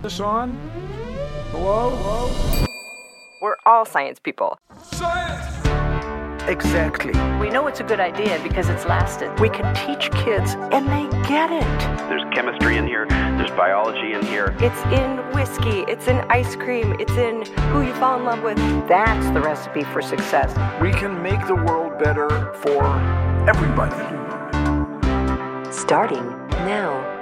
This on? Hello? Hello? We're all science people. Science! Exactly. We know it's a good idea because it's lasted. We can teach kids and they get it. There's chemistry in here, there's biology in here. It's in whiskey, it's in ice cream, it's in who you fall in love with. That's the recipe for success. We can make the world better for everybody. Starting now.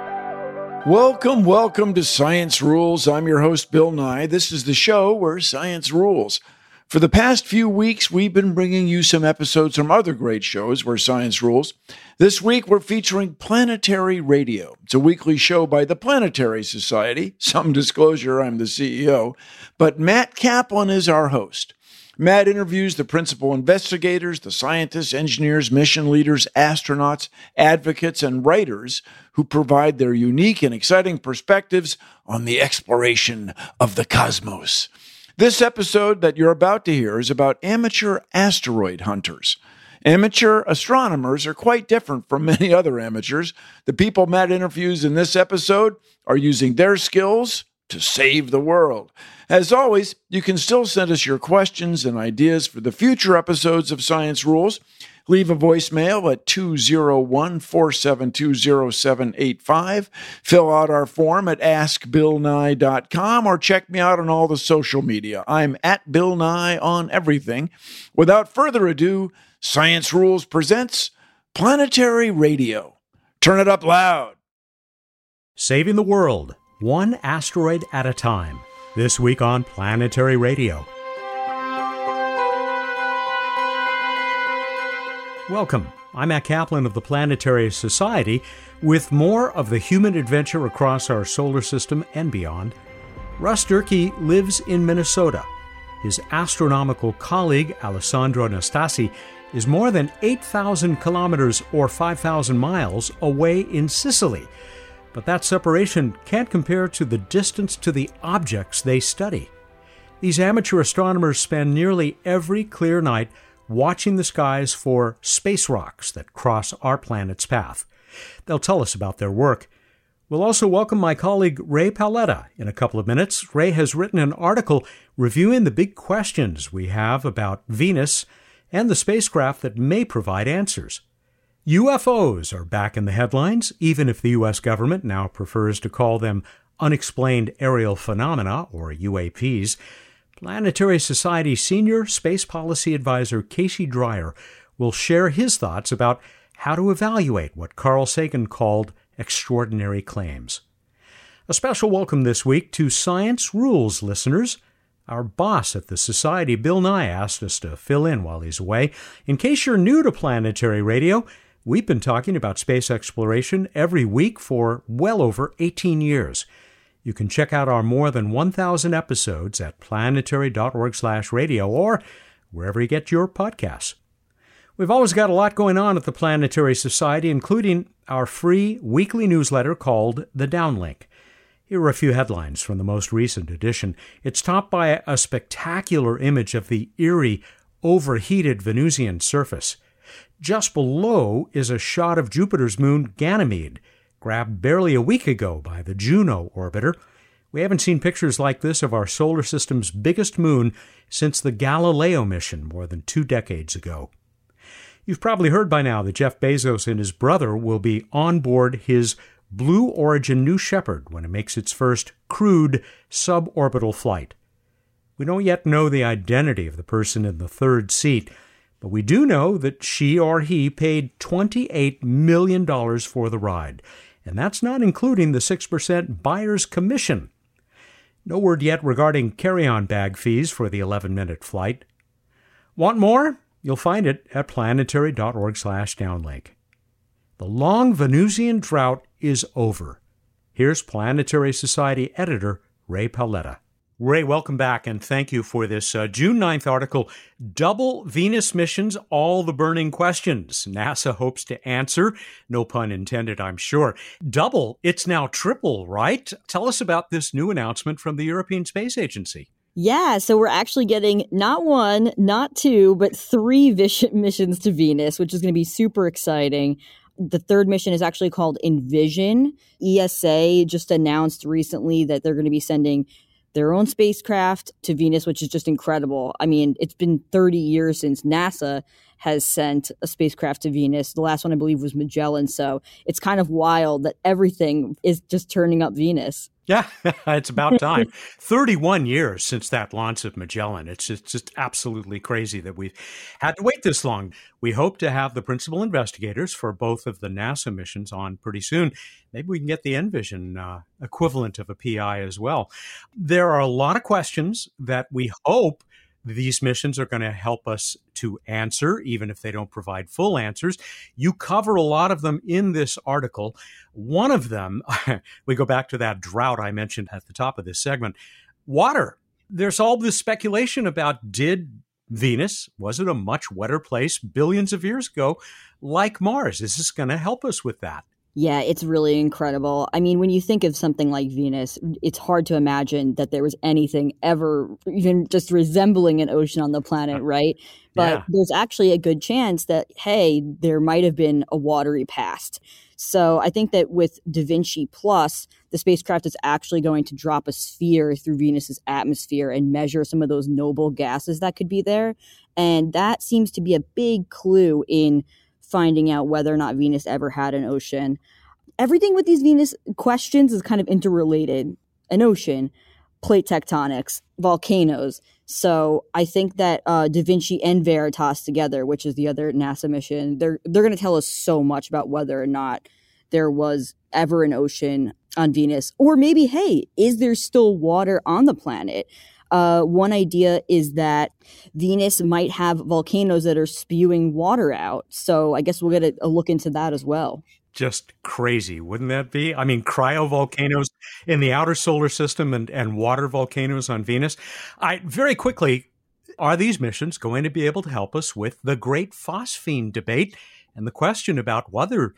Welcome, welcome to Science Rules. I'm your host, Bill Nye. This is the show where science rules. For the past few weeks, we've been bringing you some episodes from other great shows where science rules. This week, we're featuring Planetary Radio. It's a weekly show by the Planetary Society. Some disclosure, I'm the CEO, but Matt Kaplan is our host. Matt interviews the principal investigators, the scientists, engineers, mission leaders, astronauts, advocates, and writers who provide their unique and exciting perspectives on the exploration of the cosmos. This episode that you're about to hear is about amateur asteroid hunters. Amateur astronomers are quite different from many other amateurs. The people Matt interviews in this episode are using their skills to save the world. As always, you can still send us your questions and ideas for the future episodes of Science Rules. Leave a voicemail at 201 472 0785. Fill out our form at askbillnye.com or check me out on all the social media. I'm at Bill Nye on everything. Without further ado, Science Rules presents Planetary Radio. Turn it up loud. Saving the world, one asteroid at a time. This week on Planetary Radio. Welcome. I'm Matt Kaplan of the Planetary Society with more of the human adventure across our solar system and beyond. Russ Durkee lives in Minnesota. His astronomical colleague, Alessandro Nastasi, is more than 8,000 kilometers or 5,000 miles away in Sicily. But that separation can't compare to the distance to the objects they study. These amateur astronomers spend nearly every clear night watching the skies for space rocks that cross our planet's path. They'll tell us about their work. We'll also welcome my colleague Rae Paoletta in a couple of minutes. Rae has written an article reviewing the big questions we have about Venus and the spacecraft that may provide answers. UFOs are back in the headlines, even if the U.S. government now prefers to call them unexplained aerial phenomena, or UAPs. Planetary Society Senior Space Policy Advisor Casey Dreyer will share his thoughts about how to evaluate what Carl Sagan called extraordinary claims. A special welcome this week to Science Rules listeners. Our boss at the Society, Bill Nye, asked us to fill in while he's away. In case you're new to planetary radio, we've been talking about space exploration every week for well over 18 years. You can check out our more than 1,000 episodes at planetary.org/radio or wherever you get your podcasts. We've always got a lot going on at the Planetary Society, including our free weekly newsletter called The Downlink. Here are a few headlines from the most recent edition. It's topped by a spectacular image of the eerie, overheated Venusian surface. Just below is a shot of Jupiter's moon Ganymede, grabbed barely a week ago by the Juno orbiter. We haven't seen pictures like this of our solar system's biggest moon since the Galileo mission more than two decades ago. You've probably heard by now that Jeff Bezos and his brother will be on board his Blue Origin New Shepard when it makes its first crewed suborbital flight. We don't yet know the identity of the person in the third seat, but we do know that she or he paid $28 million for the ride, and that's not including the 6% buyer's commission. No word yet regarding carry on bag fees for the 11 minute flight. Want more? You'll find it at planetary.org/slash downlink. The long Venusian drought is over. Here's Planetary Society editor Rae Paoletta. Rae, welcome back, and thank you for this uh, June 9th article Double Venus Missions, All the Burning Questions. NASA hopes to answer. No pun intended, I'm sure. Double, it's now triple, right? Tell us about this new announcement from the European Space Agency. Yeah, so we're actually getting not one, not two, but three vision missions to Venus, which is going to be super exciting. The third mission is actually called Envision. ESA just announced recently that they're going to be sending their own spacecraft to Venus, which is just incredible. I mean, it's been 30 years since NASA has sent a spacecraft to Venus. The last one, I believe, was Magellan. So it's kind of wild that everything is just turning up Venus. Yeah, it's about time. 31 years since that launch of Magellan. It's just, just absolutely crazy that we've had to wait this long. We hope to have the principal investigators for both of the NASA missions on pretty soon. Maybe we can get the Envision uh, equivalent of a PI as well. There are a lot of questions that we hope these missions are going to help us to answer, even if they don't provide full answers. You cover a lot of them in this article. One of them, we go back to that drought I mentioned at the top of this segment water. There's all this speculation about did Venus, was it a much wetter place billions of years ago, like Mars? Is this going to help us with that? Yeah, it's really incredible. I mean, when you think of something like Venus, it's hard to imagine that there was anything ever even just resembling an ocean on the planet, right? But yeah. there's actually a good chance that, hey, there might have been a watery past. So I think that with Da Vinci Plus, the spacecraft is actually going to drop a sphere through Venus's atmosphere and measure some of those noble gases that could be there. And that seems to be a big clue in finding out whether or not Venus ever had an ocean. Everything with these Venus questions is kind of interrelated an ocean, plate tectonics, volcanoes. So I think that uh, Da Vinci and Veritas together, which is the other NASA mission, they're they're going to tell us so much about whether or not there was ever an ocean on Venus, or maybe, hey, is there still water on the planet? Uh, one idea is that Venus might have volcanoes that are spewing water out. So I guess we'll get a, a look into that as well just crazy, wouldn't that be? I mean, cryovolcanoes in the outer solar system and, and water volcanoes on Venus. I very quickly, are these missions going to be able to help us with the great phosphine debate and the question about whether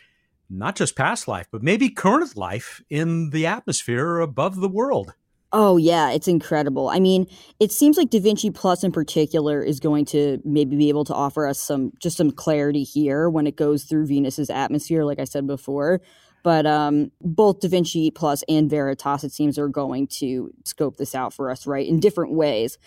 not just past life, but maybe current life in the atmosphere above the world? Oh yeah, it's incredible. I mean, it seems like Da Vinci Plus in particular is going to maybe be able to offer us some just some clarity here when it goes through Venus's atmosphere, like I said before. But um, both Da Vinci Plus and Veritas, it seems, are going to scope this out for us, right, in different ways.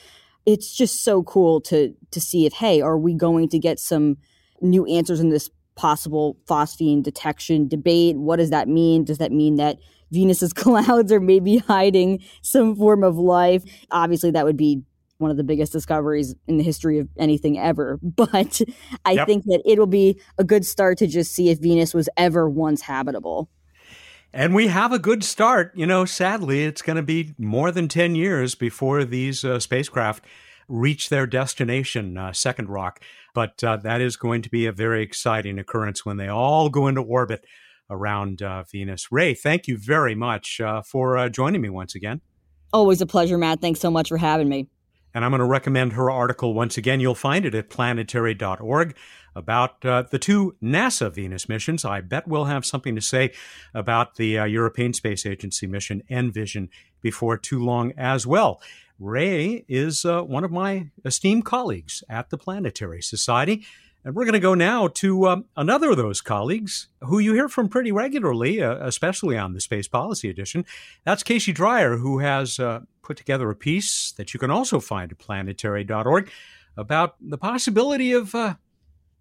It's just so cool to to see if hey, are we going to get some new answers in this possible phosphine detection debate? What does that mean? Does that mean that Venus's clouds are maybe hiding some form of life. Obviously, that would be one of the biggest discoveries in the history of anything ever. But I yep. think that it'll be a good start to just see if Venus was ever once habitable. And we have a good start. You know, sadly, it's going to be more than 10 years before these uh, spacecraft reach their destination, uh, Second Rock. But uh, that is going to be a very exciting occurrence when they all go into orbit around uh, Venus. Rae, thank you very much uh, for uh, joining me once again. Always a pleasure, Matt. Thanks so much for having me. And I'm going to recommend her article once again. You'll find it at planetary.org about uh, the two NASA Venus missions. I bet we'll have something to say about the uh, European Space Agency mission Envision before too long as well. Rae is uh, one of my esteemed colleagues at the Planetary Society. And we're going to go now to um, another of those colleagues who you hear from pretty regularly, uh, especially on the Space Policy Edition. That's Casey Dreyer, who has uh, put together a piece that you can also find at planetary.org about the possibility of, uh,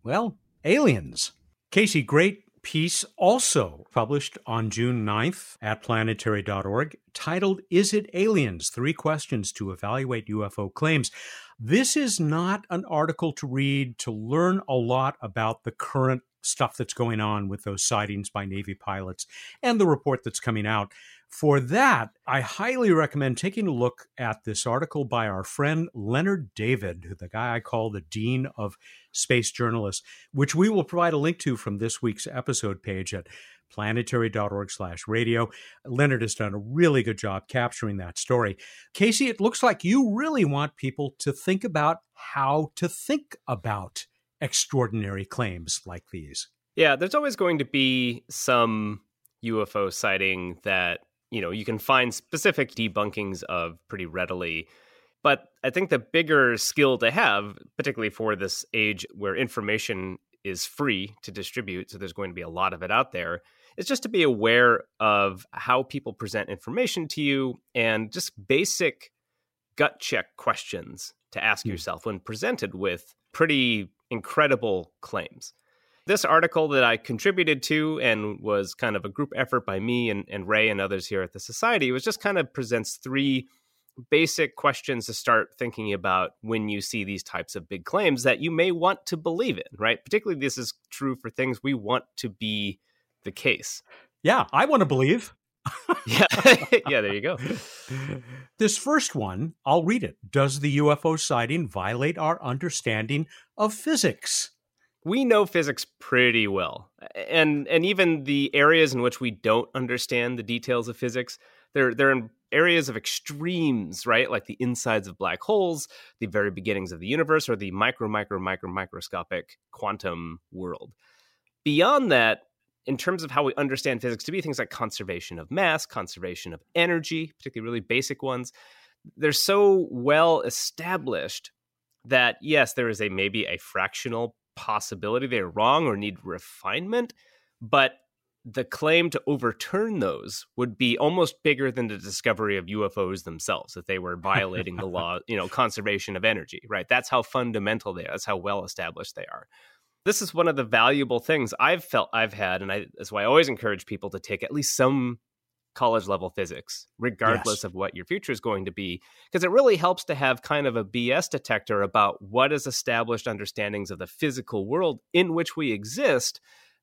well, aliens? Casey, great piece also published on June 9th at planetary.org titled Is It Aliens? Three Questions to Evaluate UFO Claims. This is not an article to read to learn a lot about the current stuff that's going on with those sightings by Navy pilots and the report that's coming out. For that, I highly recommend taking a look at this article by our friend Leonard David, the guy I call the Dean of Space Journalists, which we will provide a link to from this week's episode page at planetary.org slash radio. Leonard has done a really good job capturing that story. Casey, it looks like you really want people to think about how to think about extraordinary claims like these. Yeah, there's always going to be some UFO sighting that, you know, you can find specific debunkings of pretty readily. But I think the bigger skill to have, particularly for this age where information is free to distribute, so there's going to be a lot of it out there, is just to be aware of how people present information to you and just basic gut check questions to ask mm. yourself when presented with pretty incredible claims. This article that I contributed to and was kind of a group effort by me and, and Rae and others here at the Society was just kind of presents three basic questions to start thinking about when you see these types of big claims that you may want to believe in, right? Particularly, this is true for things we want to be the case. Yeah, I want to believe. yeah, yeah, there you go. This first one, I'll read it. Does the UFO sighting violate our understanding of physics? We know physics pretty well. And and even the areas in which we don't understand the details of physics, they're they're in areas of extremes, right? Like the insides of black holes, the very beginnings of the universe, or the micro, micro, micro, microscopic quantum world. Beyond that, in terms of how we understand physics to be things like conservation of mass, conservation of energy, particularly really basic ones, they're so well established that yes, there is a maybe a fractional possibility they're wrong or need refinement, but the claim to overturn those would be almost bigger than the discovery of UFOs themselves if they were violating the law, you know, conservation of energy, right? That's how fundamental they are. That's how well established they are this is one of the valuable things I've felt I've had, and I, that's why I always encourage people to take at least some college level physics, regardless yes. of what your future is going to be, because it really helps to have kind of a BS detector about what is established understandings of the physical world in which we exist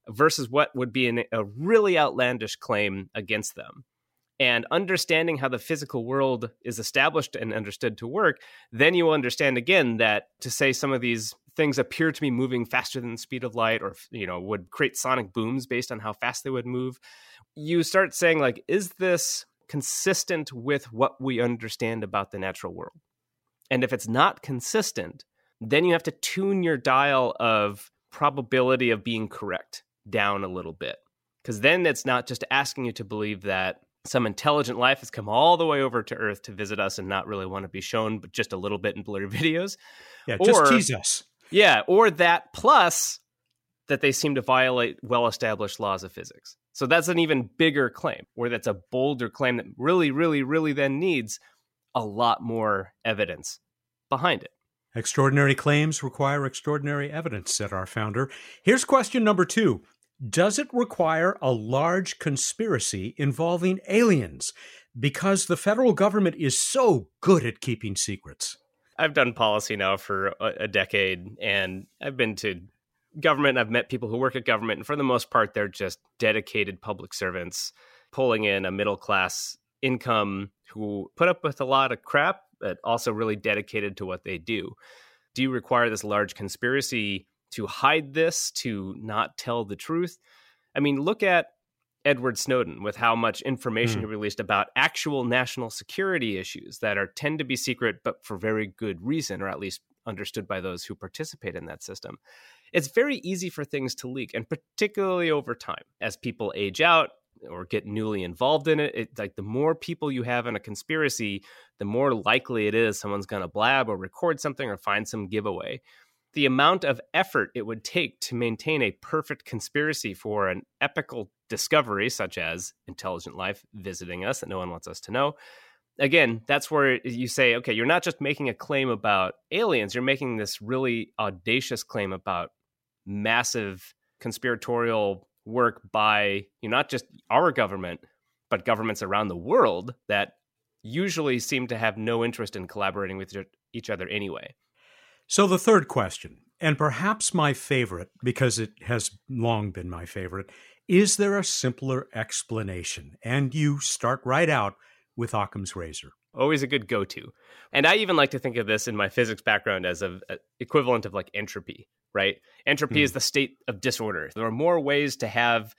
versus what would be an, a really outlandish claim against them. And understanding how the physical world is established and understood to work, then you understand again that to say some of these things appear to be moving faster than the speed of light or you know would create sonic booms based on how fast they would move you start saying like is this consistent with what we understand about the natural world and if it's not consistent then you have to tune your dial of probability of being correct down a little bit because then it's not just asking you to believe that some intelligent life has come all the way over to Earth to visit us and not really want to be shown, but just a little bit in blurry videos. Yeah, just tease us. Yeah, or that plus that they seem to violate well established laws of physics. So that's an even bigger claim, or that's a bolder claim that really, really, really then needs a lot more evidence behind it. Extraordinary claims require extraordinary evidence, said our founder. Here's question number two Does it require a large conspiracy involving aliens? Because the federal government is so good at keeping secrets. I've done policy now for a, decade, and I've been to government. I've met people who work at government, and for the most part, they're just dedicated public servants pulling in a middle class income who put up with a lot of crap, but also really dedicated to what they do. Do you require this large conspiracy to hide this, to not tell the truth? I mean, look at Edward Snowden with how much information mm. he released about actual national security issues that are tend to be secret but for very good reason or at least understood by those who participate in that system. It's very easy for things to leak and particularly over time as people age out or get newly involved in it, it like the more people you have in a conspiracy, the more likely it is someone's going to blab or record something or find some giveaway the amount of effort it would take to maintain a perfect conspiracy for an epical discovery, such as intelligent life visiting us that no one wants us to know. Again, that's where you say, okay, you're not just making a claim about aliens, you're making this really audacious claim about massive conspiratorial work by you know, not just our government, but governments around the world that usually seem to have no interest in collaborating with each other anyway. So, the third question, and perhaps my favorite, because it has long been my favorite, is there a simpler explanation? And you start right out with Occam's razor. Always a good go to. And I even like to think of this in my physics background as a, a equivalent of like entropy, right? Entropy hmm. is the state of disorder. There are more ways to have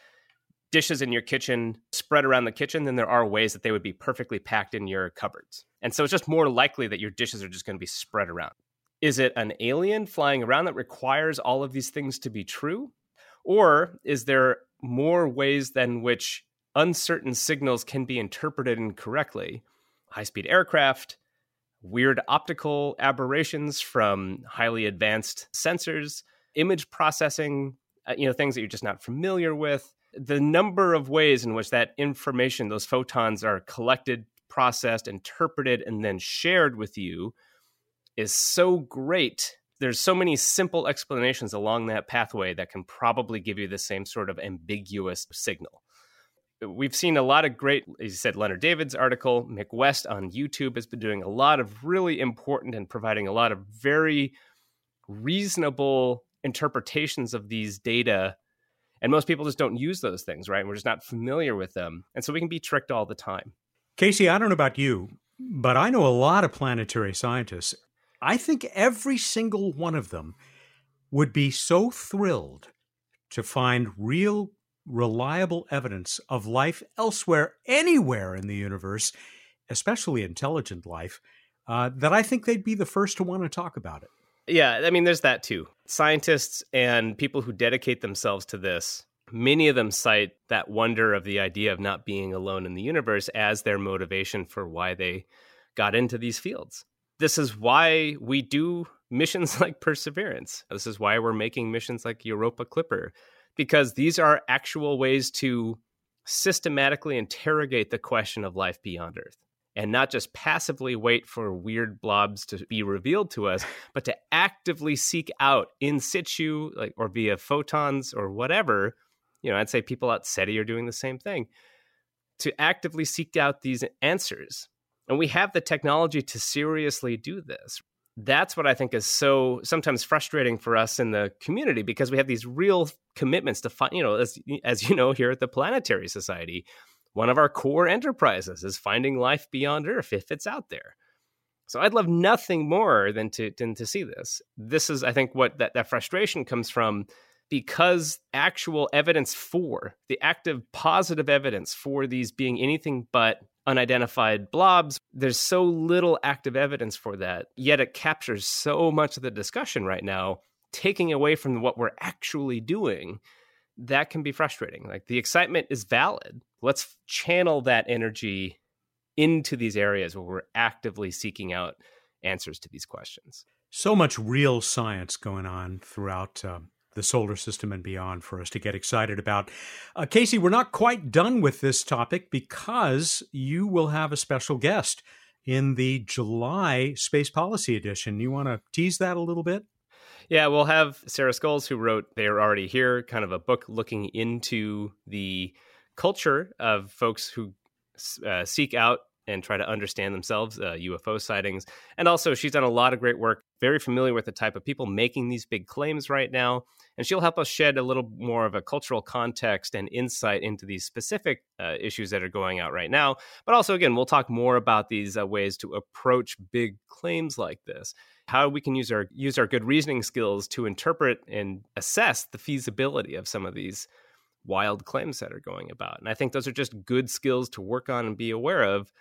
dishes in your kitchen spread around the kitchen than there are ways that they would be perfectly packed in your cupboards. And so it's just more likely that your dishes are just going to be spread around. Is it an alien flying around that requires all of these things to be true? Or is there more ways than which uncertain signals can be interpreted incorrectly? High speed aircraft, weird optical aberrations from highly advanced sensors, image processing, uh, you know, things that you're just not familiar with the number of ways in which that information, those photons, are collected, processed, interpreted, and then shared with you is so great. There's so many simple explanations along that pathway that can probably give you the same sort of ambiguous signal. We've seen a lot of great, as you said, Leonard David's article, Mick West on YouTube has been doing a lot of really important and providing a lot of very reasonable interpretations of these data and most people just don't use those things, right? We're just not familiar with them. And so we can be tricked all the time. Casey, I don't know about you, but I know a lot of planetary scientists. I think every single one of them would be so thrilled to find real, reliable evidence of life elsewhere, anywhere in the universe, especially intelligent life, uh, that I think they'd be the first to want to talk about it. Yeah, I mean, there's that too. Scientists and people who dedicate themselves to this, many of them cite that wonder of the idea of not being alone in the universe as their motivation for why they got into these fields. This is why we do missions like Perseverance. This is why we're making missions like Europa Clipper, because these are actual ways to systematically interrogate the question of life beyond Earth and not just passively wait for weird blobs to be revealed to us, but to actively seek out in situ, like or via photons or whatever. You know, I'd say people at SETI are doing the same thing to actively seek out these answers. And we have the technology to seriously do this. That's what I think is so sometimes frustrating for us in the community because we have these real commitments to find, you know, as, as you know, here at the Planetary Society, one of our core enterprises is finding life beyond Earth if it's out there. So I'd love nothing more than to than to see this. This is, I think, what that, that frustration comes from because actual evidence for the active positive evidence for these being anything but unidentified blobs, there's so little active evidence for that. Yet it captures so much of the discussion right now, taking away from what we're actually doing. That can be frustrating. Like the excitement is valid, let's channel that energy into these areas where we're actively seeking out answers to these questions. So much real science going on throughout uh, the solar system and beyond for us to get excited about. Uh, Casey, we're not quite done with this topic because you will have a special guest in the July Space Policy Edition. You want to tease that a little bit? Yeah, we'll have Sarah Scoles, who wrote They're Already Here, kind of a book looking into the culture of folks who uh, seek out and try to understand themselves, uh, UFO sightings. And also, she's done a lot of great work, very familiar with the type of people making these big claims right now. And she'll help us shed a little more of a cultural context and insight into these specific uh, issues that are going out right now. But also, again, we'll talk more about these uh, ways to approach big claims like this. How we can use our use our good reasoning skills to interpret and assess the feasibility of some of these wild claims that are going about. And I think those are just good skills to work on and be aware of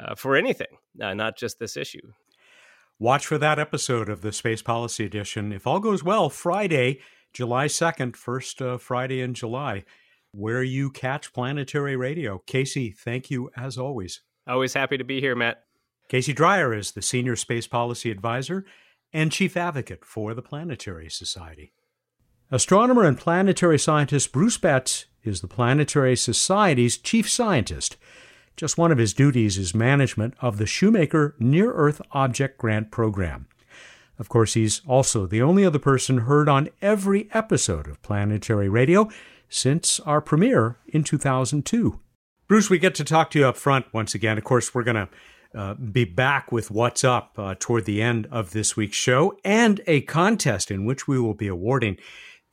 uh, for anything, uh, not just this issue. Watch for that episode of the Space Policy Edition. If all goes well, Friday, July 2nd, first uh, Friday in July, where you catch planetary radio. Casey, thank you as always. Always happy to be here, Matt. Casey Dreyer is the Senior Space Policy Advisor and Chief Advocate for the Planetary Society. Astronomer and planetary scientist Bruce Betts is the Planetary Society's chief scientist. Just one of his duties is management of the Shoemaker Near Earth Object Grant Program. Of course, he's also the only other person heard on every episode of Planetary Radio since our premiere in 2002. Bruce, we get to talk to you up front once again. Of course, we're going to uh, be back with What's Up uh, toward the end of this week's show and a contest in which we will be awarding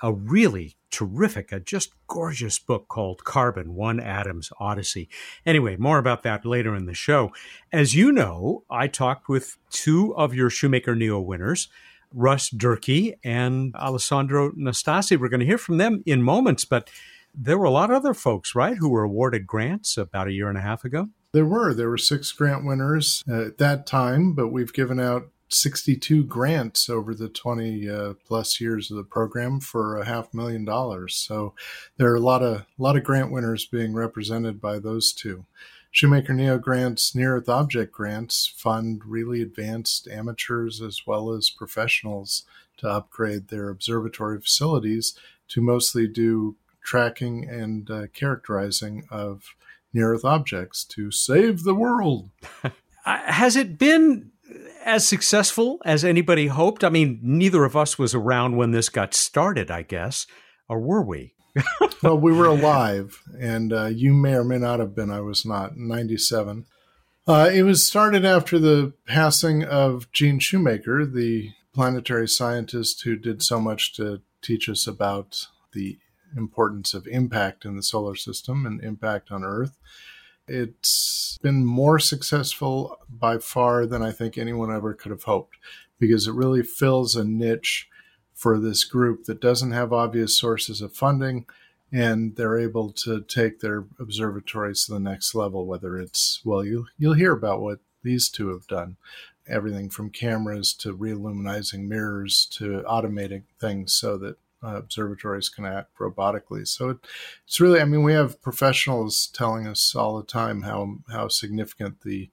a really terrific, a just gorgeous book called Carbon One Atom's Odyssey. Anyway, more about that later in the show. As you know, I talked with two of your Shoemaker NEO winners. Russ Durkee and Alessandro Nastasi. We're going to hear from them in moments, but there were a lot of other folks, right, who were awarded grants about a year and a half ago. There were. There were six grant winners uh, at that time, but we've given out 62 grants over the 20 uh, plus years of the program for a half million dollars. So there are a lot of a lot of grant winners being represented by those two. Shoemaker NEO grants, near Earth object grants fund really advanced amateurs as well as professionals to upgrade their observatory facilities to mostly do tracking and uh, characterizing of near Earth objects to save the world. Has it been as successful as anybody hoped? I mean, neither of us was around when this got started, I guess, or were we? well, we were alive, and uh, you may or may not have been. I was not. 97. Uh, it was started after the passing of Gene Shoemaker, the planetary scientist who did so much to teach us about the importance of impact in the solar system and impact on Earth. It's been more successful by far than I think anyone ever could have hoped because it really fills a niche for this group that doesn't have obvious sources of funding and they're able to take their observatories to the next level whether it's well you you'll hear about what these two have done. Everything from cameras to realuminizing mirrors to automating things so that uh, observatories can act robotically. So it, it's really, I mean, we have professionals telling us all the time how how significant the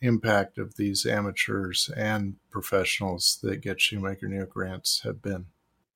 impact of these amateurs and professionals that get Shoemaker NEO grants have been.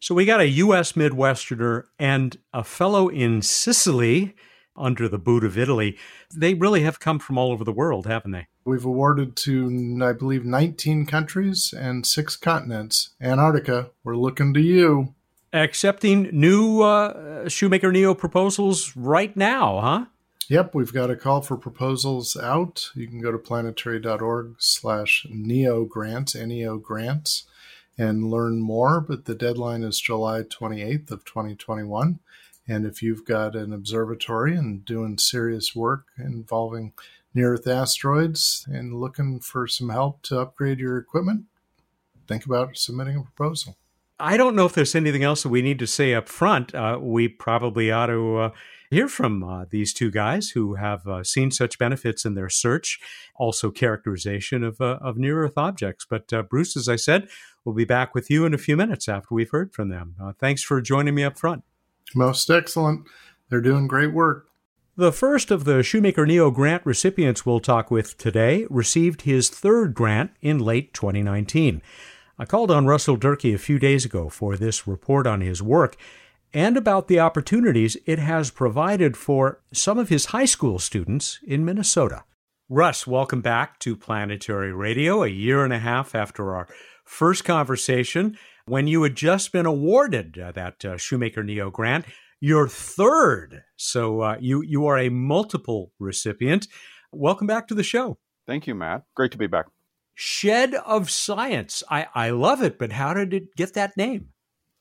So we got a U.S. Midwesterner and a fellow in Sicily under the boot of Italy. They really have come from all over the world, haven't they? We've awarded to, I believe, 19 countries and six continents. Antarctica, we're looking to you accepting new uh, Shoemaker NEO proposals right now, huh? Yep, we've got a call for proposals out. You can go to planetary.org slash neo grants, N-E-O grants, and learn more. But the deadline is July 28th of 2021. And if you've got an observatory and doing serious work involving near-Earth asteroids and looking for some help to upgrade your equipment, think about submitting a proposal. I don't know if there's anything else that we need to say up front. Uh, we probably ought to uh, hear from uh, these two guys who have uh, seen such benefits in their search, also characterization of, uh, of near Earth objects. But uh, Bruce, as I said, we'll be back with you in a few minutes after we've heard from them. thanks for joining me up front. Most excellent. They're doing great work. The first of the Shoemaker NEO grant recipients we'll talk with today received his third grant in late 2019. I called on Russell Durkee a few days ago for this report on his work and about the opportunities it has provided for some of his high school students in Minnesota. Russ, welcome back to Planetary Radio a year and a half after our first conversation when you had just been awarded uh, that uh, Shoemaker NEO grant, your third. So uh, you you are a multiple recipient. Welcome back to the show. Thank you, Matt. Great to be back. Shed of Science. I, I love it, but how did it get that name?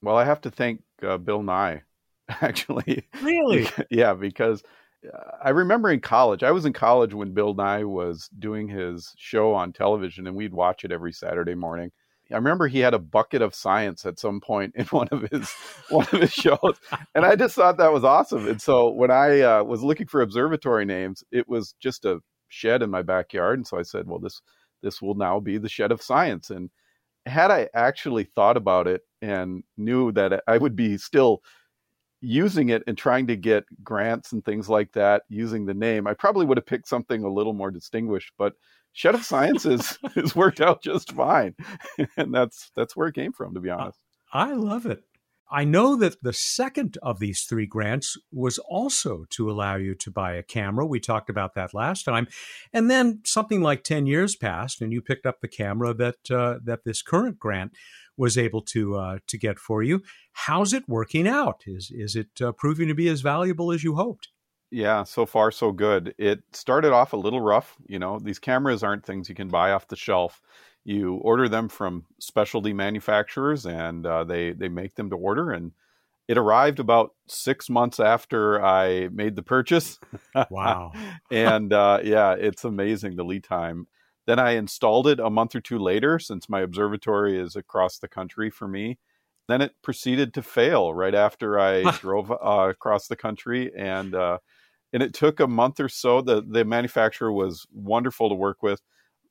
Well, I have to thank uh, Bill Nye, actually. Really? yeah, because uh, I remember in college, I was in college when Bill Nye was doing his show on television, and we'd watch it every Saturday morning. I remember he had a bucket of science at some point in one of his one of his shows, and I just thought that was awesome. And so when I uh, was looking for observatory names, it was just a shed in my backyard, and so I said, "Well, this this will now be the shed of science. And had I actually thought about it and knew that I would be still using it and trying to get grants and things like that using the name, I probably would have picked something a little more distinguished. But Shed of Science has, has worked out just fine, and that's that's where it came from, to be honest. I love it. I know that the second of these three grants was also to allow you to buy a camera. We talked about that last time. And then something like 10 years passed and you picked up the camera that uh, that this current grant was able to uh, to get for you. How's it working out? Is is it uh, proving to be as valuable as you hoped? Yeah, so far so good. It started off a little rough. You know, these cameras aren't things you can buy off the shelf. You order them from specialty manufacturers, and uh, they they make them to order. And it arrived about six months after I made the purchase. Wow! and uh, yeah, it's amazing the lead time. Then I installed it a month or two later, since my observatory is across the country for me. Then it proceeded to fail right after I drove uh, across the country, and uh, and it took a month or so. The the manufacturer was wonderful to work with.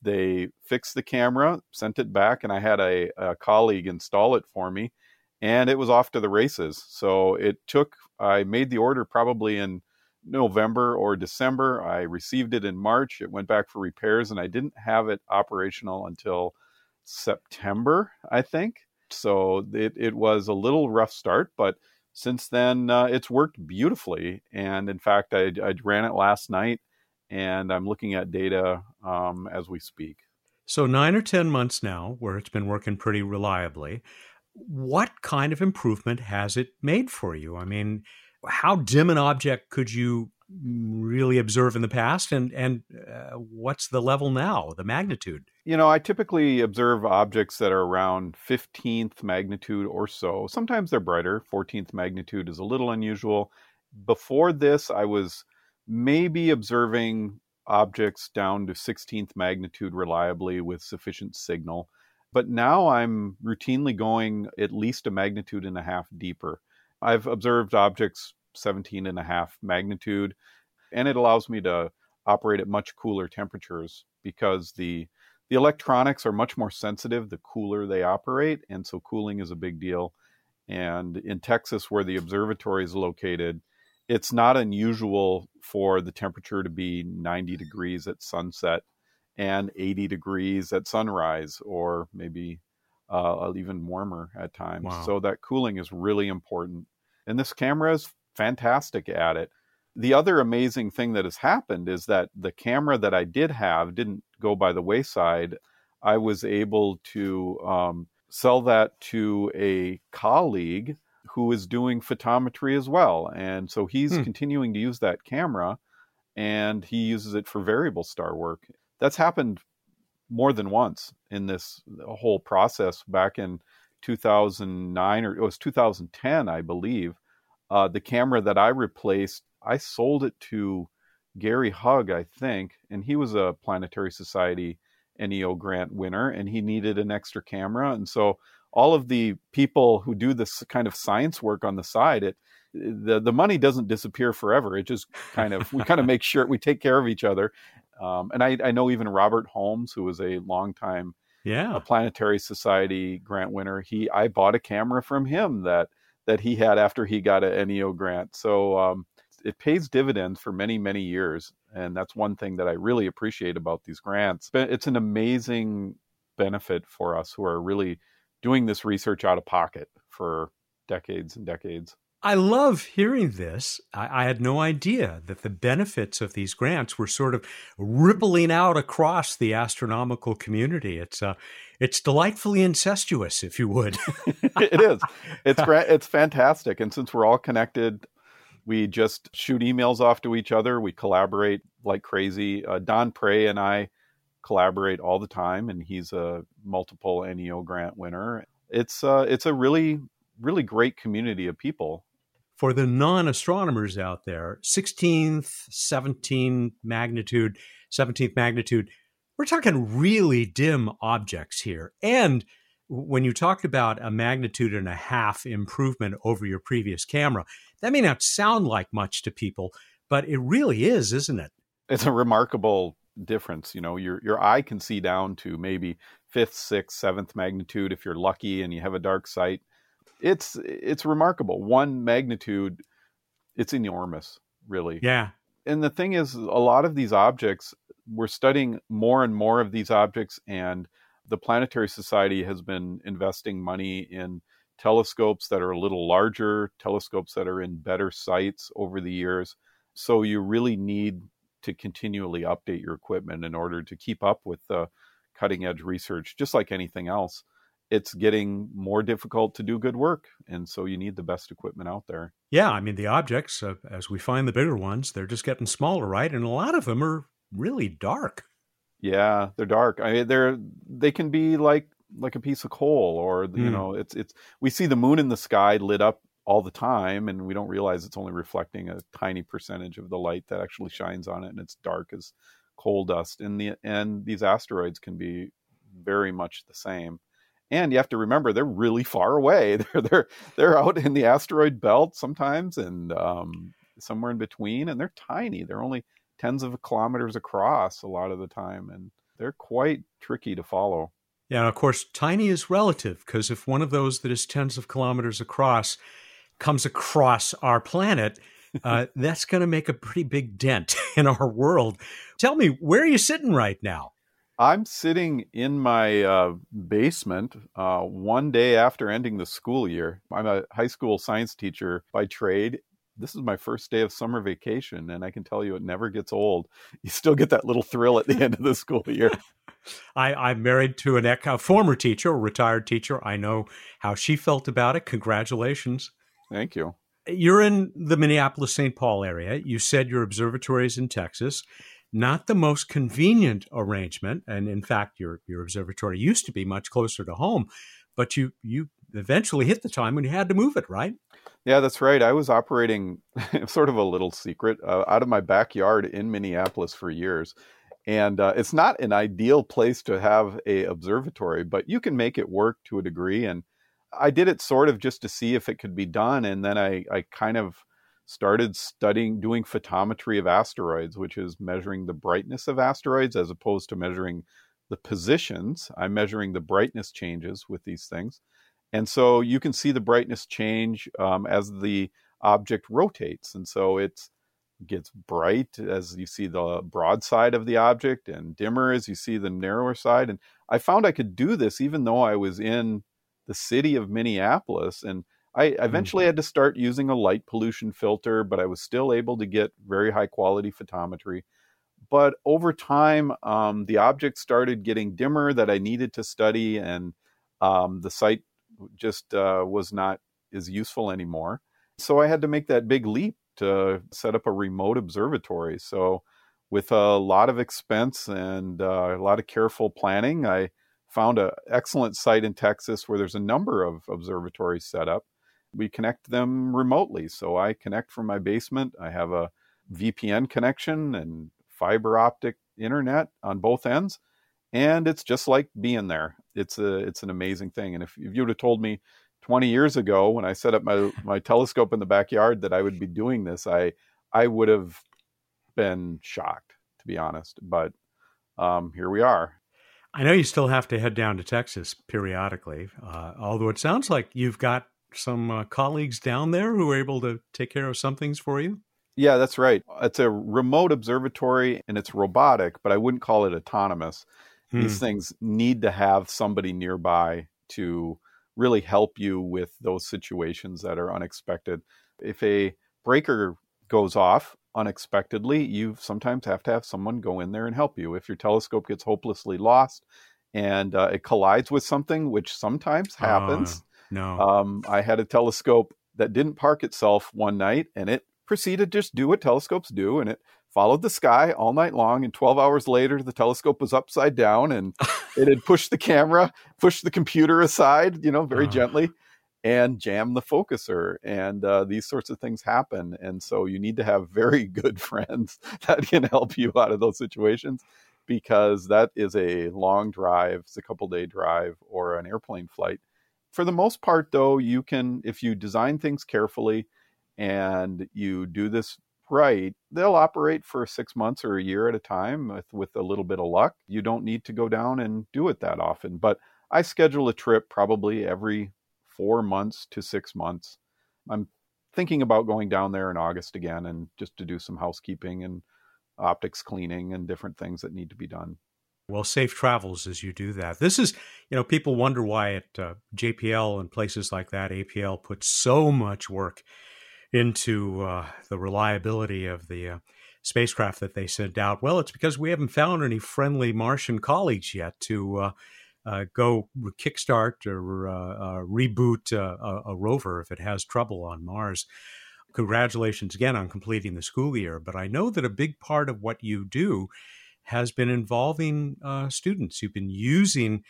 They fixed the camera, sent it back, and I had a, a colleague install it for me, and it was off to the races. So it took. I made the order probably in November or December. I received it in March. It went back for repairs, and I didn't have it operational until September, I think. So it, it was a little rough start, but since then, uh, it's worked beautifully. And in fact, I, I, ran it last night and I'm looking at data um, as we speak. So, nine or 10 months now, where it's been working pretty reliably. What kind of improvement has it made for you? I mean, how dim an object could you really observe in the past and and uh, what's the level now the magnitude you know i typically observe objects that are around 15th magnitude or so sometimes they're brighter 14th magnitude is a little unusual before this i was maybe observing objects down to 16th magnitude reliably with sufficient signal but now i'm routinely going at least a magnitude and a half deeper i've observed objects 17 and a half magnitude. And it allows me to operate at much cooler temperatures because the the electronics are much more sensitive the cooler they operate and so cooling is a big deal and in Texas where the observatory is located it's not unusual for the temperature to be 90 degrees at sunset and 80 degrees at sunrise or maybe uh, even warmer at times wow. so that cooling is really important and this camera is fantastic at it. The other amazing thing that has happened is that the camera that I did have didn't go by the wayside. I was able to um, sell that to a colleague who is doing photometry as well. And so he's hmm. continuing to use that camera and he uses it for variable star work. That's happened more than once in this whole process back in 2009 or it was 2010, I believe. Uh, the camera that I replaced, I sold it to Gary Hug, I think, and he was a Planetary Society NEO grant winner, and he needed an extra camera, and so all of the people who do this kind of science work on the side, it the the money doesn't disappear forever. It just kind of we kind of make sure we take care of each other. Um, and I, I know even Robert Holmes, who was a longtime yeah a Planetary Society grant winner, he I bought a camera from him that that he had after he got a NEO grant. So um, it pays dividends for many, many years. And that's one thing that I really appreciate about these grants. It's an amazing benefit for us who are really doing this research out of pocket for decades and decades. I love hearing this. I, I, had no idea that the benefits of these grants were sort of rippling out across the astronomical community. It's uh, it's delightfully incestuous, if you would. it is. It's great. It's fantastic. And since we're all connected, we just shoot emails off to each other. We collaborate like crazy. Uh, Don Pray and I collaborate all the time, and he's a multiple NEO grant winner. It's uh, it's a really really great community of people for the non astronomers out there, 16th, 17th magnitude, 17th magnitude, we're talking really dim objects here. And when you talked about a magnitude and a half improvement over your previous camera, that may not sound like much to people, but it really is, isn't it? It's a remarkable difference. You know, your your eye can see down to maybe fifth, sixth, seventh magnitude if you're lucky and you have a dark sight it's it's remarkable. One magnitude, it's enormous, really. Yeah. And the thing is, a lot of these objects, we're studying more and more of these objects, and the Planetary Society has been investing money in telescopes that are a little larger, telescopes that are in better sights over the years. So you really need to continually update your equipment in order to keep up with the cutting edge research, just like anything else. It's getting more difficult to do good work. And so you need the best equipment out there. Yeah. I mean, the objects, uh, as we find the bigger ones, they're just getting smaller, right? And a lot of them are really dark. Yeah, they're dark. I mean, they're they can be like like a piece of coal, or you mm. know, it's it's. We see the moon in the sky lit up all the time, and we don't realize it's only reflecting a tiny percentage of the light that actually shines on it, and it's dark as coal dust. And the and these asteroids can be very much the same. And you have to remember they're really far away. They're they're they're out in the asteroid belt sometimes, and um, somewhere in between, and they're tiny. They're only tens of kilometers across a lot of the time, and they're quite tricky to follow. Yeah, and of course, tiny is relative because if one of those that is tens of kilometers across comes across our planet, uh, that's going to make a pretty big dent in our world. Tell me, where are you sitting right now? I'm sitting in my uh, basement uh, one day after ending the school year. I'm a high school science teacher by trade, this is my first day of summer vacation, and I can tell you it never gets old. You still get that little thrill at the end of the school year. I, I'm married to an, a former teacher, a retired teacher. I know how she felt about it. Congratulations. Thank you. You're in the Minneapolis St. Paul area. You said your observatory is in Texas. Not the most convenient arrangement. And in fact, your, your observatory used to be much closer to home, but you, you eventually hit the time when you had to move it, right? Yeah, that's right. I was operating sort of a little secret uh, out of my backyard in Minneapolis for years. And uh, it's not an ideal place to have a observatory, but you can make it work to a degree. And I did it sort of just to see if it could be done. And then I, I kind of started studying, doing photometry of asteroids, which is measuring the brightness of asteroids as opposed to measuring the positions. I'm measuring the brightness changes with these things. And so you can see the brightness change um, as the object rotates. And so it gets bright as you see the broad side of the object and dimmer as you see the narrower side. And I found I could do this even though I was in the city of Minneapolis. And I mm-hmm. eventually had to start using a light pollution filter, but I was still able to get very high quality photometry. But over time, um, the object started getting dimmer that I needed to study, and um, the site just uh, was not as useful anymore. So I had to make that big leap to set up a remote observatory. So, with a lot of expense and uh, a lot of careful planning, I found an excellent site in Texas where there's a number of observatories set up. We connect them remotely. So I connect from my basement. I have a VPN connection and fiber optic internet on both ends and it's just like being there. It's a it's an amazing thing. And if, if you would have told me 20 years ago when I set up my my telescope in the backyard that I would be doing this, I I would have been shocked to be honest. But um, here we are. I know you still have to head down to Texas periodically, uh, although it sounds like you've got some uh, colleagues down there who are able to take care of some things for you. Yeah, that's right. It's a remote observatory and it's robotic, but I wouldn't call it autonomous. Hmm. These things need to have somebody nearby to really help you with those situations that are unexpected. If a breaker goes off unexpectedly, you sometimes have to have someone go in there and help you. If your telescope gets hopelessly lost and uh, it collides with something, which sometimes oh, happens. no. Um, I had a telescope that didn't park itself one night and it proceeded to just do what telescopes do and it followed the sky all night long. And 12 hours later, the telescope was upside down and it had pushed the camera, pushed the computer aside, you know, very uh. gently and jam the focuser. And uh, these sorts of things happen. And so you need to have very good friends that can help you out of those situations because that is a long drive, it's a couple day drive or an airplane flight. For the most part, though, you can, if you design things carefully and you do this right, they'll operate for six months or a year at a time with, with a little bit of luck. You don't need to go down and do it that often. But I schedule a trip probably every four months to six months. I'm thinking about going down there in August again and just to do some housekeeping and optics cleaning and different things that need to be done. Well, safe travels as you do that. This is, you know, people wonder why at uh, JPL and places like that, APL puts so much work into uh, the reliability of the uh, spacecraft that they send out. Well, it's because we haven't found any friendly Martian colleagues yet to uh, uh, go kickstart or uh, reboot a, a rover if it has trouble on Mars congratulations again on completing the school year. But I know that a big part of what you do has been involving uh, students. You've been using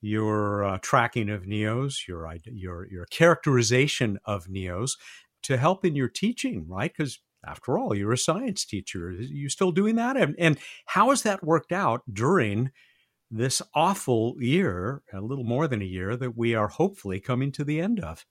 your uh, tracking of neos, your your your characterization of neos, to help in your teaching, right? Because after all, you're a science teacher. Are you still doing that? And, and how has that worked out during this awful year, a little more than a year, that we are hopefully coming to the end of?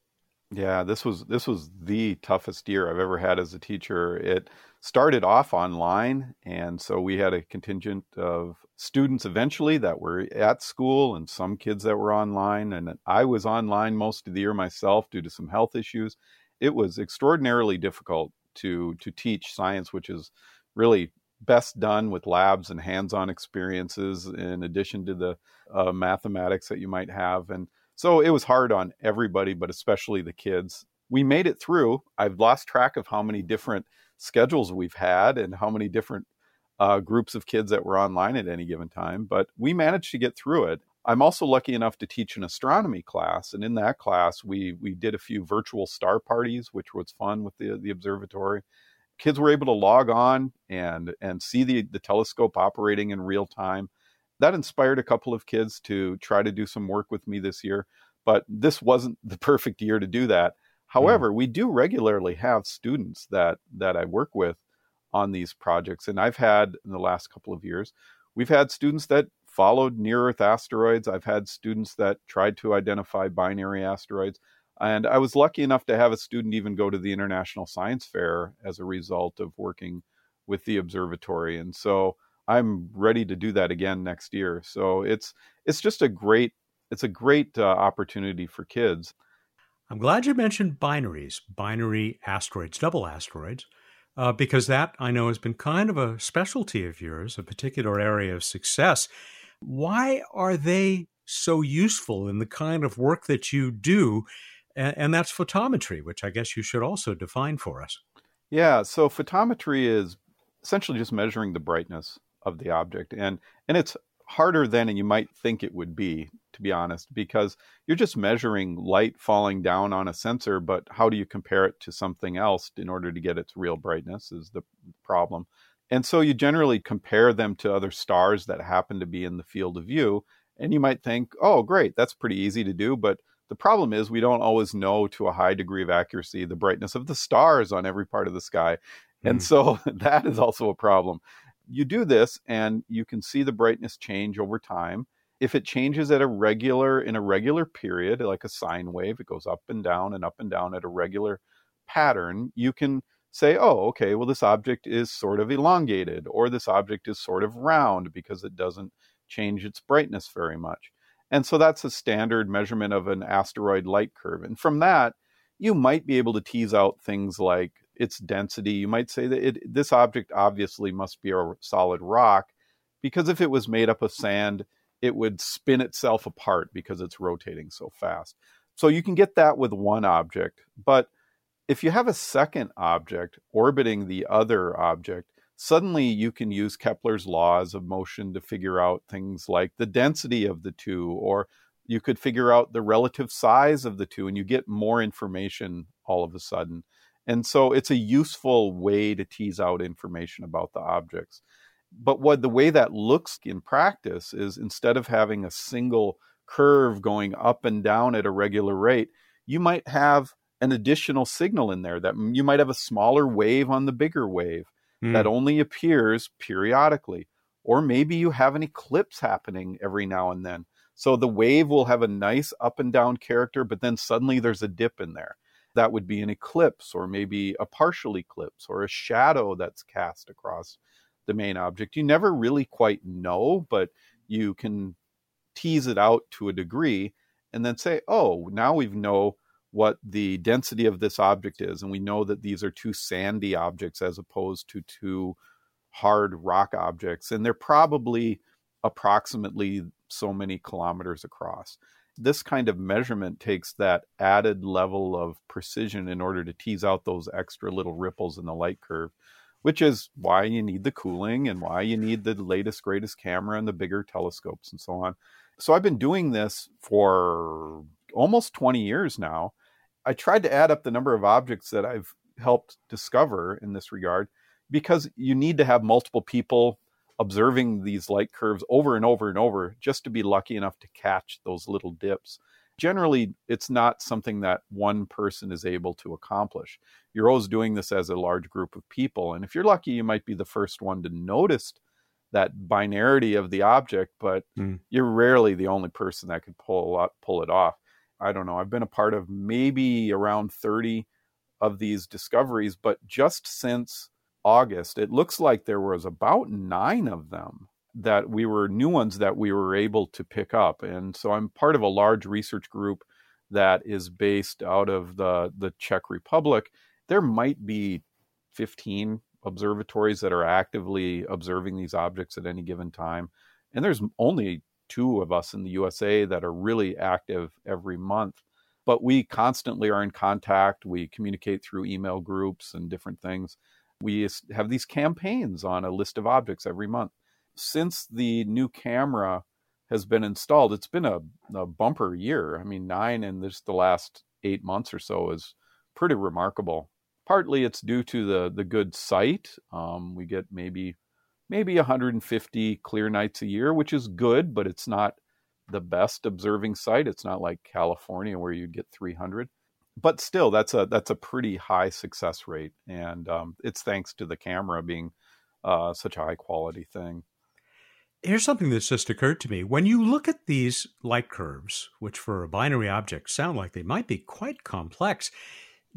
Yeah, this was this was the toughest year I've ever had as a teacher. It started off online, and so we had a contingent of students eventually that were at school, and some kids that were online. And I was online most of the year myself due to some health issues. It was extraordinarily difficult to to teach science, which is really best done with labs and hands-on experiences, in addition to the uh, mathematics that you might have and so it was hard on everybody, but especially the kids. We made it through. I've lost track of how many different schedules we've had and how many different uh, groups of kids that were online at any given time, but we managed to get through it. I'm also lucky enough to teach an astronomy class, and in that class, we we did a few virtual star parties, which was fun with the the observatory. Kids were able to log on and and see the the telescope operating in real time that inspired a couple of kids to try to do some work with me this year. But this wasn't the perfect year to do that. However, mm. we do regularly have students that that I work with on these projects, and I've had in the last couple of years, we've had students that followed near Earth asteroids. I've had students that tried to identify binary asteroids. And I was lucky enough to have a student even go to the International Science Fair as a result of working with the observatory. And so I'm ready to do that again next year. So it's it's just a great it's a great uh, opportunity for kids. I'm glad you mentioned binaries, binary asteroids, double asteroids, uh, because that I know has been kind of a specialty of yours, a particular area of success. Why are they so useful in the kind of work that you do? And, and that's photometry, which I guess you should also define for us. Yeah, so photometry is essentially just measuring the brightness of the object and and it's harder than you might think it would be to be honest because you're just measuring light falling down on a sensor but how do you compare it to something else in order to get its real brightness is the problem and so you generally compare them to other stars that happen to be in the field of view and you might think oh great that's pretty easy to do but the problem is we don't always know to a high degree of accuracy the brightness of the stars on every part of the sky and hmm. so that is also a problem you do this and you can see the brightness change over time. If it changes at a regular in a regular period, like a sine wave, it goes up and down and up and down at a regular pattern, you can say, oh, okay, well, this object is sort of elongated, or this object is sort of round because it doesn't change its brightness very much. And so that's a standard measurement of an asteroid light curve. And from that, you might be able to tease out things like its density. You might say that it, this object obviously must be a solid rock because if it was made up of sand, it would spin itself apart because it's rotating so fast. So you can get that with one object. But if you have a second object orbiting the other object, suddenly you can use Kepler's laws of motion to figure out things like the density of the two, or you could figure out the relative size of the two, and you get more information all of a sudden. And so it's a useful way to tease out information about the objects. But what the way that looks in practice is instead of having a single curve going up and down at a regular rate, you might have an additional signal in there that you might have a smaller wave on the bigger wave mm. that only appears periodically. Or maybe you have an eclipse happening every now and then. So the wave will have a nice up and down character, but then suddenly there's a dip in there that would be an eclipse or maybe a partial eclipse or a shadow that's cast across the main object. You never really quite know, but you can tease it out to a degree and then say, oh, now we know what the density of this object is. And we know that these are two sandy objects as opposed to two hard rock objects. And they're probably approximately so many kilometers across. This kind of measurement takes that added level of precision in order to tease out those extra little ripples in the light curve, which is why you need the cooling and why you need the latest, greatest camera and the bigger telescopes and so on. So I've been doing this for almost 20 years now. I tried to add up the number of objects that I've helped discover in this regard because you need to have multiple people observing these light curves over and over and over just to be lucky enough to catch those little dips. Generally, it's not something that one person is able to accomplish. You're always doing this as a large group of people. And if you're lucky, you might be the first one to notice that binarity of the object, but mm. you're rarely the only person that could pull pull it off. I don't know. I've been a part of maybe around 30 of these discoveries, but just since August, it looks like there was about nine of them that we were new ones that we were able to pick up. And so I'm part of a large research group that is based out of the, the Czech Republic. There might be 15 observatories that are actively observing these objects at any given time. And there's only two of us in the USA that are really active every month. But we constantly are in contact. We communicate through email groups and different things we have these campaigns on a list of objects every month. Since the new camera has been installed, it's been a, a bumper year. I mean, nine in just the last eight months or so is pretty remarkable. Partly it's due to the the good sight. Um, we get maybe maybe 150 clear nights a year, which is good, but it's not the best observing site. It's not like California where you'd get 300 but still, that's a that's a pretty high success rate, and um, it's thanks to the camera being uh, such a high quality thing. Here's something that's just occurred to me. When you look at these light curves, which for a binary object sound like they might be quite complex,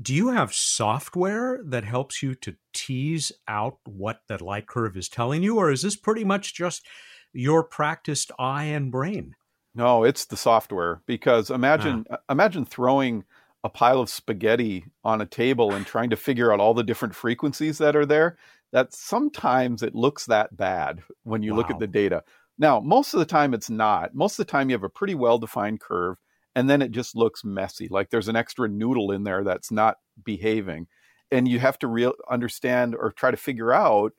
do you have software that helps you to tease out what that light curve is telling you, or is this pretty much just your practiced eye and brain? No, it's the software because imagine ah. imagine throwing a pile of spaghetti on a table and trying to figure out all the different frequencies that are there, that sometimes it looks that bad when you wow. look at the data. Now, most of the time it's not. Most of the time you have a pretty well defined curve and then it just looks messy, like there's an extra noodle in there that's not behaving. And you have to real understand or try to figure out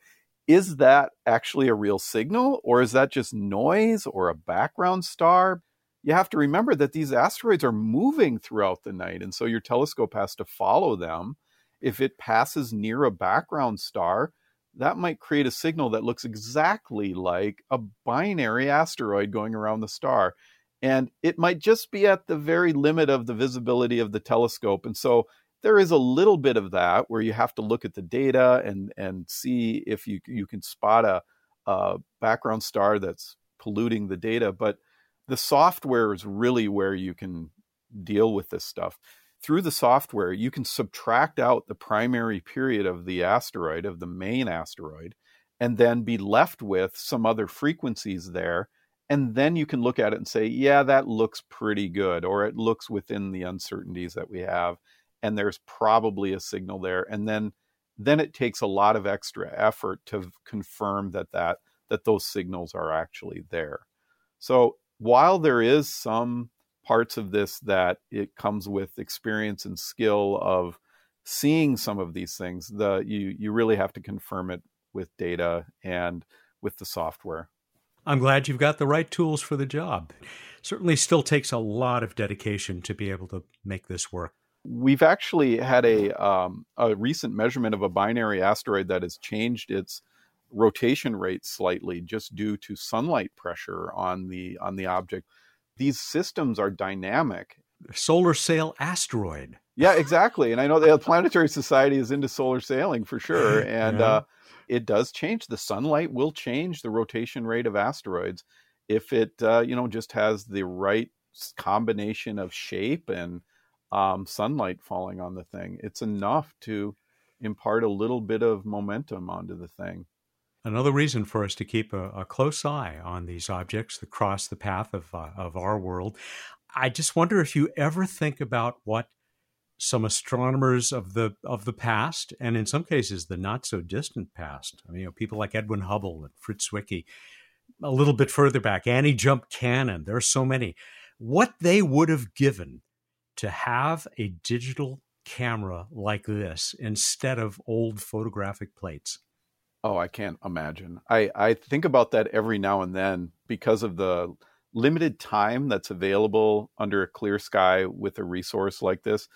is that actually a real signal or is that just noise or a background star? you have to remember that these asteroids are moving throughout the night. And so your telescope has to follow them. If it passes near a background star, that might create a signal that looks exactly like a binary asteroid going around the star. And it might just be at the very limit of the visibility of the telescope. And so there is a little bit of that where you have to look at the data and, and see if you, you can spot a, a background star that's polluting the data. But the software is really where you can deal with this stuff. Through the software, you can subtract out the primary period of the asteroid, of the main asteroid, and then be left with some other frequencies there. And then you can look at it and say, yeah, that looks pretty good, or it looks within the uncertainties that we have. And there's probably a signal there. And then then it takes a lot of extra effort to confirm that that that those signals are actually there. So while there is some parts of this that it comes with experience and skill of seeing some of these things, the you you really have to confirm it with data and with the software. I'm glad you've got the right tools for the job. Certainly still takes a lot of dedication to be able to make this work. We've actually had a um, a recent measurement of a binary asteroid that has changed its rotation rate slightly just due to sunlight pressure on the on the object. These systems are dynamic. Solar sail asteroid. Yeah, exactly. And I know the Planetary Society is into solar sailing for sure. And yeah. uh, it does change. The sunlight will change the rotation rate of asteroids if it, uh, you know, just has the right combination of shape and um, sunlight falling on the thing. It's enough to impart a little bit of momentum onto the thing. Another reason for us to keep a, a, close eye on these objects that cross the path of, uh, of our world. I just wonder if you ever think about what some astronomers of the of the past, and in some cases the not so distant past, I mean, you know, people like Edwin Hubble and Fritz Zwicky, a little bit further back, Annie Jump Cannon. There are so many. What they would have given to have a digital camera like this instead of old photographic plates. Oh, I can't imagine. I, I think about that every now and then because of the limited time that's available under a clear sky with a resource like this.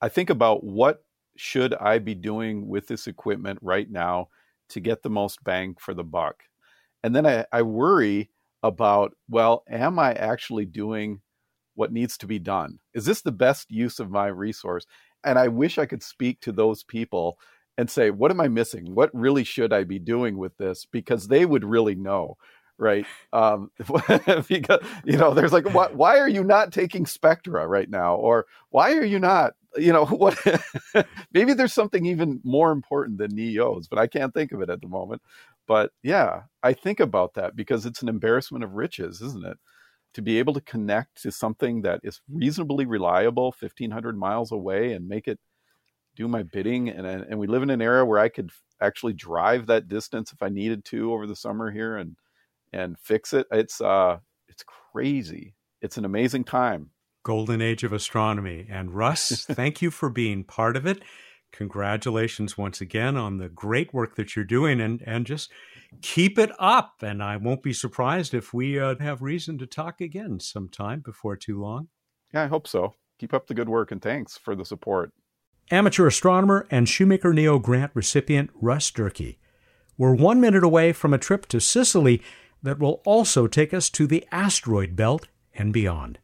I think about what should I be doing with this equipment right now to get the most bang for the buck? And then I, I worry about, well, am I actually doing what needs to be done? Is this the best use of my resource? And I wish I could speak to those people and say, what am I missing? What really should I be doing with this? Because they would really know right? Um, because you know, there's like, why, why are you not taking Spectra right now, or why are you not? You know, what? maybe there's something even more important than NEOs, but I can't think of it at the moment. But yeah, I think about that because it's an embarrassment of riches, isn't it? To be able to connect to something that is reasonably reliable, 1,500 miles away, and make it do my bidding. And and we live in an era where I could actually drive that distance if I needed to over the summer here, and and fix it. It's uh it's crazy. It's an amazing time. Golden age of astronomy. And Russ, thank you for being part of it. Congratulations once again on the great work that you're doing and and just keep it up and I won't be surprised if we uh, have reason to talk again sometime before too long. Yeah, I hope so. Keep up the good work and thanks for the support. Amateur astronomer and Shoemaker NEO grant recipient Russ Durkee. We're one minute away from a trip to Sicily that will also take us to the asteroid belt and beyond.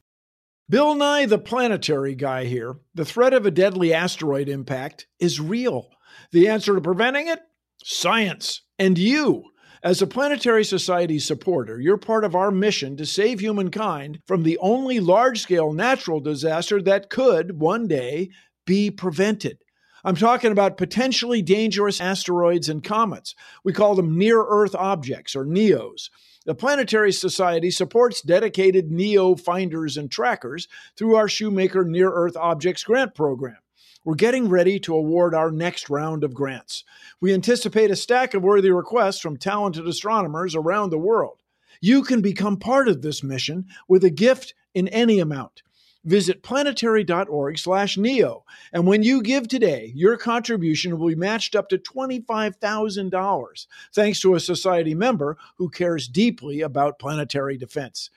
Bill Nye, the planetary guy here. The threat of a deadly asteroid impact is real. The answer to preventing it? Science. And you. As a Planetary Society supporter, you're part of our mission to save humankind from the only large scale natural disaster that could, one day, be prevented. I'm talking about potentially dangerous asteroids and comets. We call them near Earth objects, or NEOs. The Planetary Society supports dedicated NEO finders and trackers through our Shoemaker Near Earth Objects Grant Program. We're getting ready to award our next round of grants. We anticipate a stack of worthy requests from talented astronomers around the world. You can become part of this mission with a gift in any amount visit planetary.org slash neo. And when you give today your contribution will be matched up to $25000 thanks to a society member who cares deeply about planetary defense.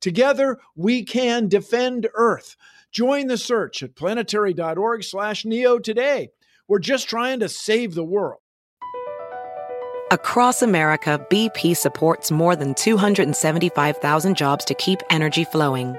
Together we can defend earth. Join the search at planetary.org slash neo today. We're just trying to save the world. Across america bp supports more than 275000 jobs to keep energy flowing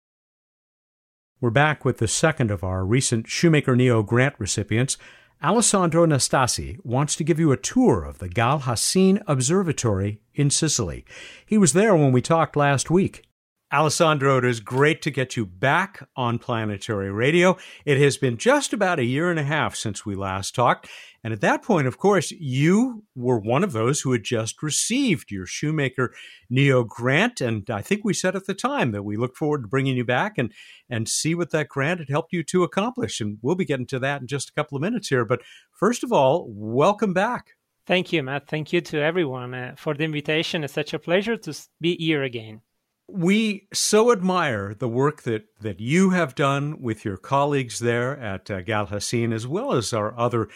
We're back with the second of our recent Shoemaker NEO grant recipients. Alessandro Nastasi wants to give you a tour of the Gal Hassin Observatory in Sicily. He was there when we talked last week. Alessandro, it is great to get you back on Planetary Radio. It has been just about a year and a half since we last talked. And at that point, of course, you were one of those who had just received your Shoemaker NEO grant. And I think we said at the time that we look forward to bringing you back and, and see what that grant had helped you to accomplish. And we'll be getting to that in just a couple of minutes here. But first of all, welcome back. Thank you, Matt. Thank you to everyone uh, for the invitation. It's such a pleasure to be here again we so admire the work that, that you have done with your colleagues there at uh, Gal Hassin, as well as our other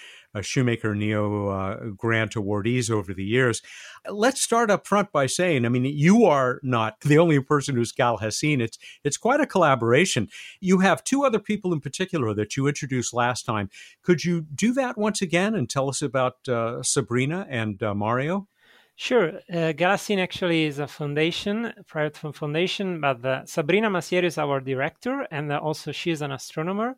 Shoemaker NEO uh, grant awardees over the years. Let's start up front by saying, I mean, you are not the only person who's Gal Hassin. It's it's quite a collaboration. You have two other people in particular that you introduced last time. Could you do that once again and tell us about uh, Sabrina and uh, Mario? Sure. Uh, Gal Hassin actually is a foundation, private foundation, but uh, Sabrina Masiero is our director, and uh, also she is an astronomer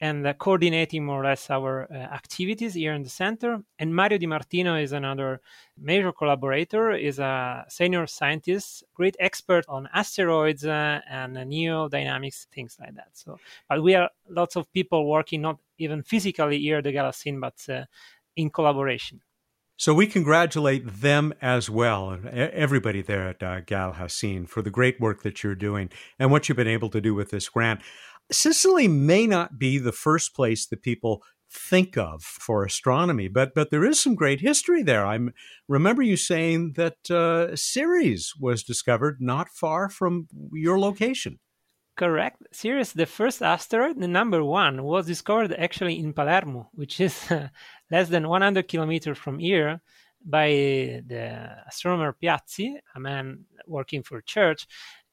and uh, coordinating more or less our uh, activities here in the center. And Mario Di Martino is another major collaborator, is a senior scientist, great expert on asteroids uh, and neodynamics, things like that. So, but we are lots of people working not even physically here at the Gal Hassin, but uh, in collaboration. So we congratulate them as well, everybody there at uh, Gal Hassin for the great work that you're doing and what you've been able to do with this grant. Sicily may not be the first place that people think of for astronomy, but but there is some great history there. I remember you saying that uh, Ceres was discovered not far from your location. Correct. Ceres, the first asteroid, the number one, was discovered actually in Palermo, which is less than 100 kilometers from here, by the astronomer Piazzi, a man working for church,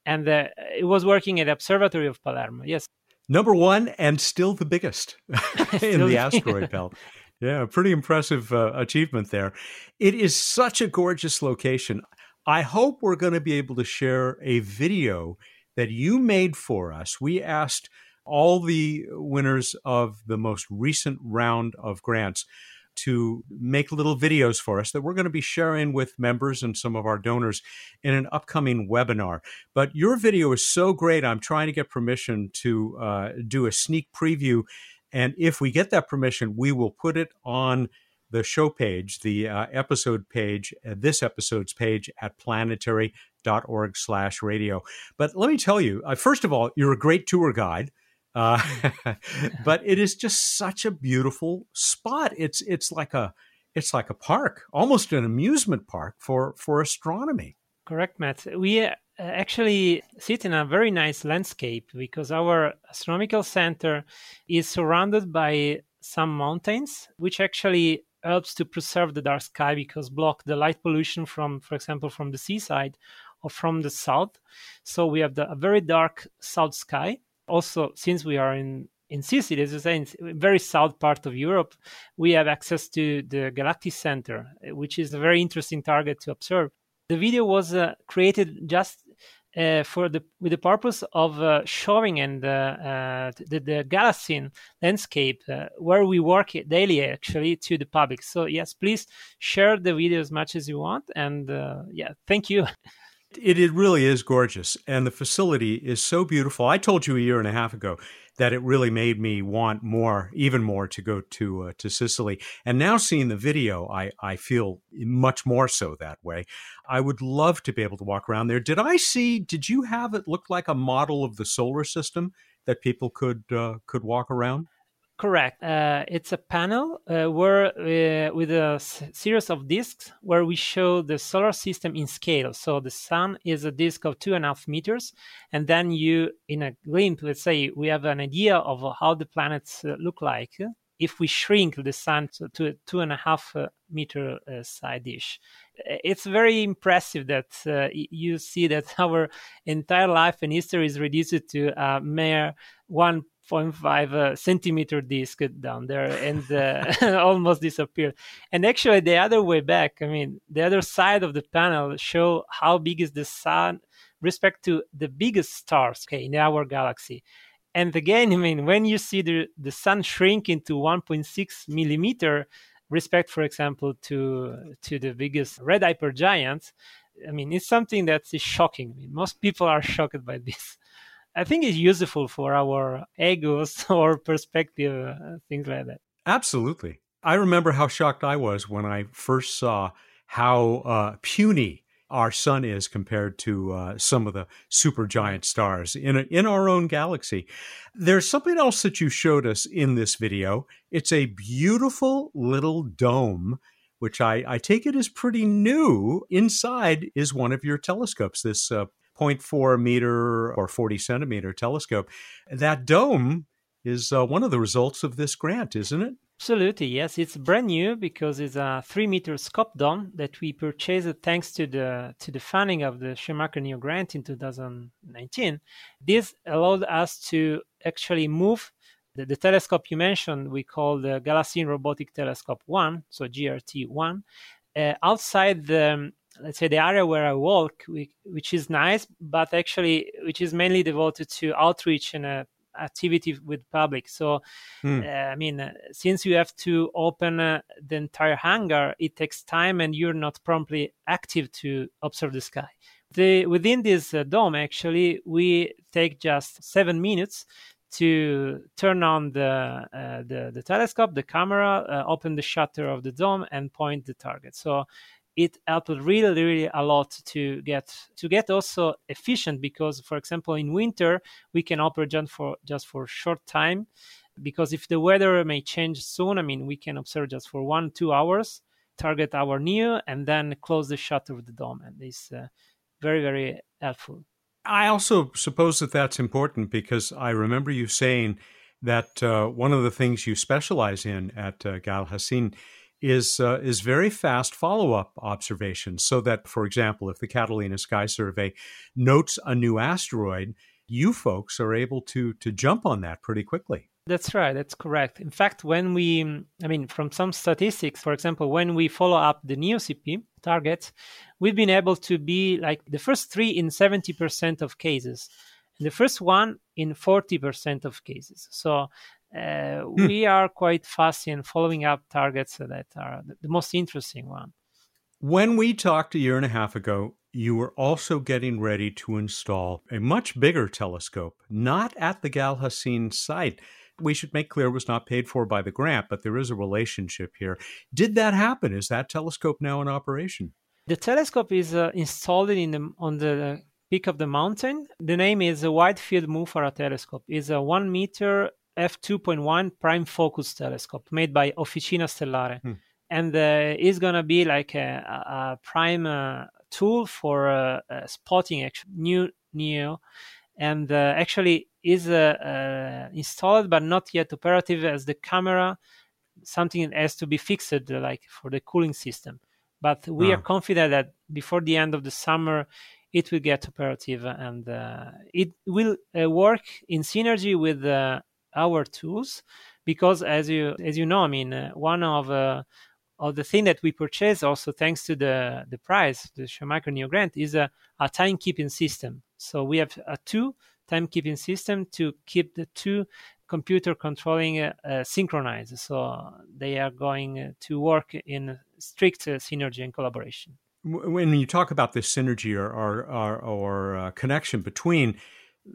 and uh, it was working at the observatory of Palermo. Yes. Number one and still the biggest in the asteroid belt. Yeah, pretty impressive uh, achievement there. It is such a gorgeous location. I hope we're going to be able to share a video that you made for us. We asked all the winners of the most recent round of grants to make little videos for us that we're going to be sharing with members and some of our donors in an upcoming webinar. But your video is so great, I'm trying to get permission to uh, do a sneak preview. And if we get that permission, we will put it on the show page, the uh, episode page, uh, this episode's page at planetary.org slash radio. But let me tell you, uh, first of all, you're a great tour guide. Uh, but it is just such a beautiful spot. It's it's like a it's like a park, almost an amusement park for for astronomy. Correct, Matt. We uh, actually sit in a very nice landscape because our astronomical center is surrounded by some mountains, which actually helps to preserve the dark sky because block the light pollution from, for example, from the seaside or from the south. So we have the, a very dark south sky. Also, since we are in in Sicily, as you say, in very south part of Europe, we have access to the Galactic Center, which is a very interesting target to observe. The video was uh, created just uh, for the with the purpose of uh, showing and uh, uh the, the Gal Hassin landscape uh, where we work daily actually to the public. So yes, please share the video as much as you want, and yeah, thank you. It, it really is gorgeous, and the facility is so beautiful. I told you a year and a half ago that it really made me want more, even more, to go to uh, to Sicily. And now seeing the video, I I feel much more so that way. I would love to be able to walk around there. Did I see? Did you have it look like a model of the solar system that people could uh, could walk around? Correct. Uh, it's a panel uh, where uh, with a series of disks where we show the solar system in scale. So the sun is a disk of two and a half meters, and then you, in a glimpse, let's say we have an idea of how the planets uh, look like if we shrink the sun to, to a two and a half uh, meter uh, side dish. It's very impressive that you see that our entire life and history is reduced to a mere one 0.5 uh, centimeter disc down there and uh, almost disappeared. And actually, the other way back, I mean, the other side of the panel show how big is the sun respect to the biggest stars okay, in our galaxy. And again, I mean, when you see the, the sun shrink into 1.6 millimeter, respect, for example, to to the biggest red hypergiant, I mean, it's something that is shocking. I mean, most people are shocked by this. I think it's useful for our egos or perspective, uh, things like that. Absolutely. I remember how shocked I was when I first saw how uh, puny our sun is compared to uh, some of the supergiant stars in a, in our own galaxy. There's something else that you showed us in this video. It's a beautiful little dome, which I, I take it is pretty new. Inside is one of your telescopes. This uh, 0.4 meter or 40 centimeter telescope. That dome is uh, one of the results of this grant, isn't it? Absolutely, yes. It's brand new because it's a three meter scope dome that we purchased thanks to the to the funding of the Shoemaker NEO grant in 2019. This allowed us to actually move the, the telescope you mentioned. We call the Gal Hassin Robotic Telescope One, so GRT One, uh, outside the let's say the area where I walk, which is nice, but actually which is mainly devoted to outreach and uh, activity with public. So, mm. uh, I mean, uh, since you have to open uh, the entire hangar, it takes time, and you're not promptly active to observe the sky. The, within this uh, dome, actually, we take just seven minutes to turn on the, uh, the, the telescope, the camera, uh, open the shutter of the dome, and point the target. So it helped really really a lot to get to get also efficient because for example in winter we can operate just for just for short time because if the weather may change soon i mean we can observe just for one two hours target our NEO and then close the shutter of the dome and it's uh, very very helpful. I also suppose that that's important because i remember you saying that uh, one of the things you specialize in at uh, Gal Hassin is uh, is very fast follow up observations. So that, for example, if the Catalina Sky Survey notes a new asteroid, you folks are able to to jump on that pretty quickly. That's right. That's correct. In fact, when we, I mean, from some statistics, for example, when we follow up the NEOCP targets, we've been able to be like the first three in 70% of cases, and the first one in 40% of cases. So uh, hmm. we are quite fast in following up targets that are the most interesting one. When we talked a year and a half ago, you were also getting ready to install a much bigger telescope, not at the Gal Hassin site. We should make clear it was not paid for by the grant, but there is a relationship here. Did that happen? Is that telescope now in operation? The telescope is uh, installed in the, on the peak of the mountain. The name is a Wide Field MUFARA telescope. It's a one meter f2.1 prime focus telescope made by Officina Stellare. Hmm. And uh, is going to be like a, a prime uh, tool for uh, uh spotting actually, new NEO. And uh, actually is uh, installed but not yet operative as the camera, something that has to be fixed like for the cooling system. But we are ah. confident that before the end of the summer, it will get operative and it will work in synergy with our tools because as you as you know i mean uh, one of uh, of the thing that we purchase also thanks to the the price the Shoemaker NEO grant is a, a timekeeping system. So we have a two timekeeping system to keep the two computer controlling uh, uh, synchronized. So they are going to work in strict uh, synergy and collaboration. When you talk about this synergy or or, or, or uh, connection between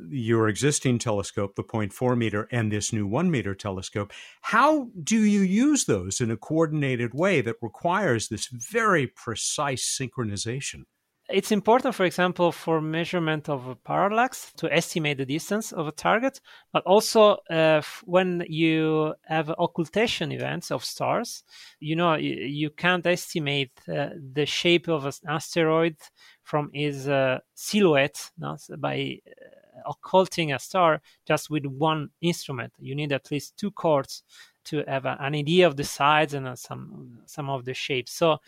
your existing telescope, the 0.4 meter, and this new 1 meter telescope. How do you use those in a coordinated way that requires this very precise synchronization? It's important, for example, for measurement of parallax to estimate the distance of a target, but also uh, when you have occultation events of stars, you know, you, you can't estimate uh, the shape of an asteroid from its uh, silhouette no? by uh, occulting a star just with one instrument. You need at least two chords to have an idea of the size and uh, some some of the shapes. So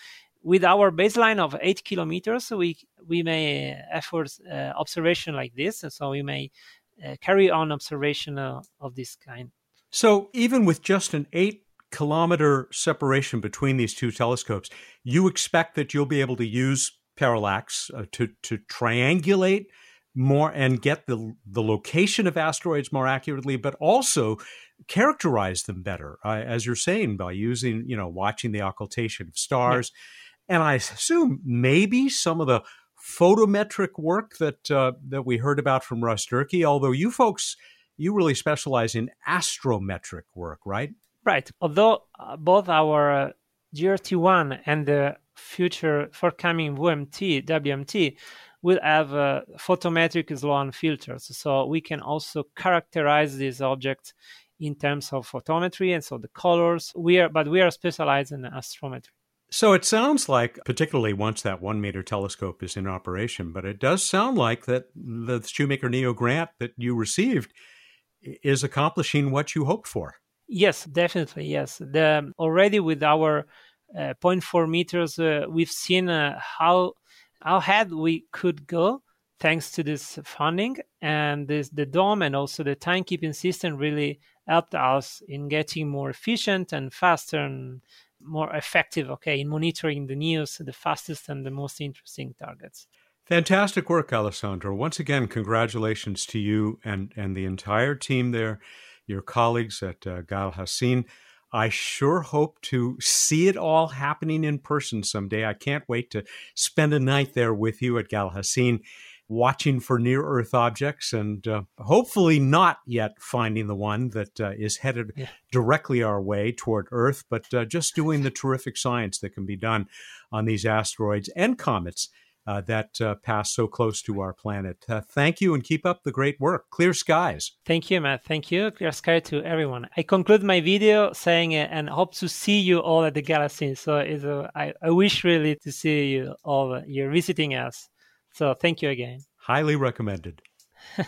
with our baseline of eight kilometers, we we may effort uh, observation like this, and so we may uh, carry on observation uh, of this kind. So even with just an eight kilometer separation between these two telescopes, you expect that you'll be able to use parallax uh, to to triangulate more and get the the location of asteroids more accurately, but also characterize them better, uh, as you're saying, by using you know watching the occultation of stars. Yeah. And I assume maybe some of the photometric work that uh, that we heard about from Russ Durkee. Although you folks, you really specialize in astrometric work, right? Right. Although uh, both our uh, GRT1 and the future forthcoming WMT, WMT, will have uh, photometric Sloan filters. So we can also characterize these objects in terms of photometry and so the colors. We are, but we are specialized in astrometry. So it sounds like, particularly once that one meter telescope is in operation, but it does sound like that the Shoemaker NEO grant that you received is accomplishing what you hoped for. Yes, definitely. Yes, the already with our uh, 0.4 meters, uh, we've seen uh, how how ahead we could go thanks to this funding and this the dome and also the timekeeping system really helped us in getting more efficient and faster and more effective okay in monitoring the news the fastest and the most interesting targets. Fantastic work alessandro. Once again congratulations to you and and the entire team there your colleagues at uh, gal hassin I sure hope to see it all happening in person someday. I can't wait to spend a night there with you at Gal Hassin watching for near Earth objects and uh, hopefully not yet finding the one that uh, is headed yeah. directly our way toward Earth, but uh, just doing the terrific science that can be done on these asteroids and comets. Uh, that uh, pass so close to our planet. Uh, thank you and keep up the great work. Clear skies. Thank you, Matt. Thank you. Clear sky to everyone. I conclude my video saying and hope to see you all at the galaxy. So I, I wish really to see you all. You're visiting us. So thank you again. Highly recommended.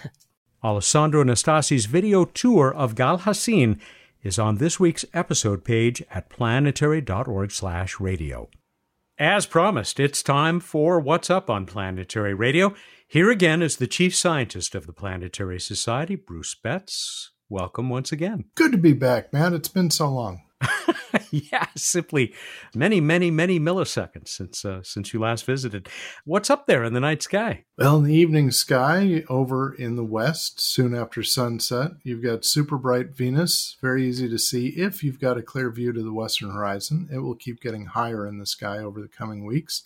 Alessandro Nastasi's video tour of Gal Hassin is on this week's episode page at planetary.org/radio. As promised, it's time for What's Up on Planetary Radio. Here again is the chief scientist of the Planetary Society, Bruce Betts. Welcome once again. Good to be back, man. It's been so long. yeah, simply many, many, many milliseconds since uh, since you last visited. What's up there in the night sky? Well, in the evening sky over in the west, soon after sunset, you've got super bright Venus. Very easy to see if you've got a clear view to the western horizon. It will keep getting higher in the sky over the coming weeks.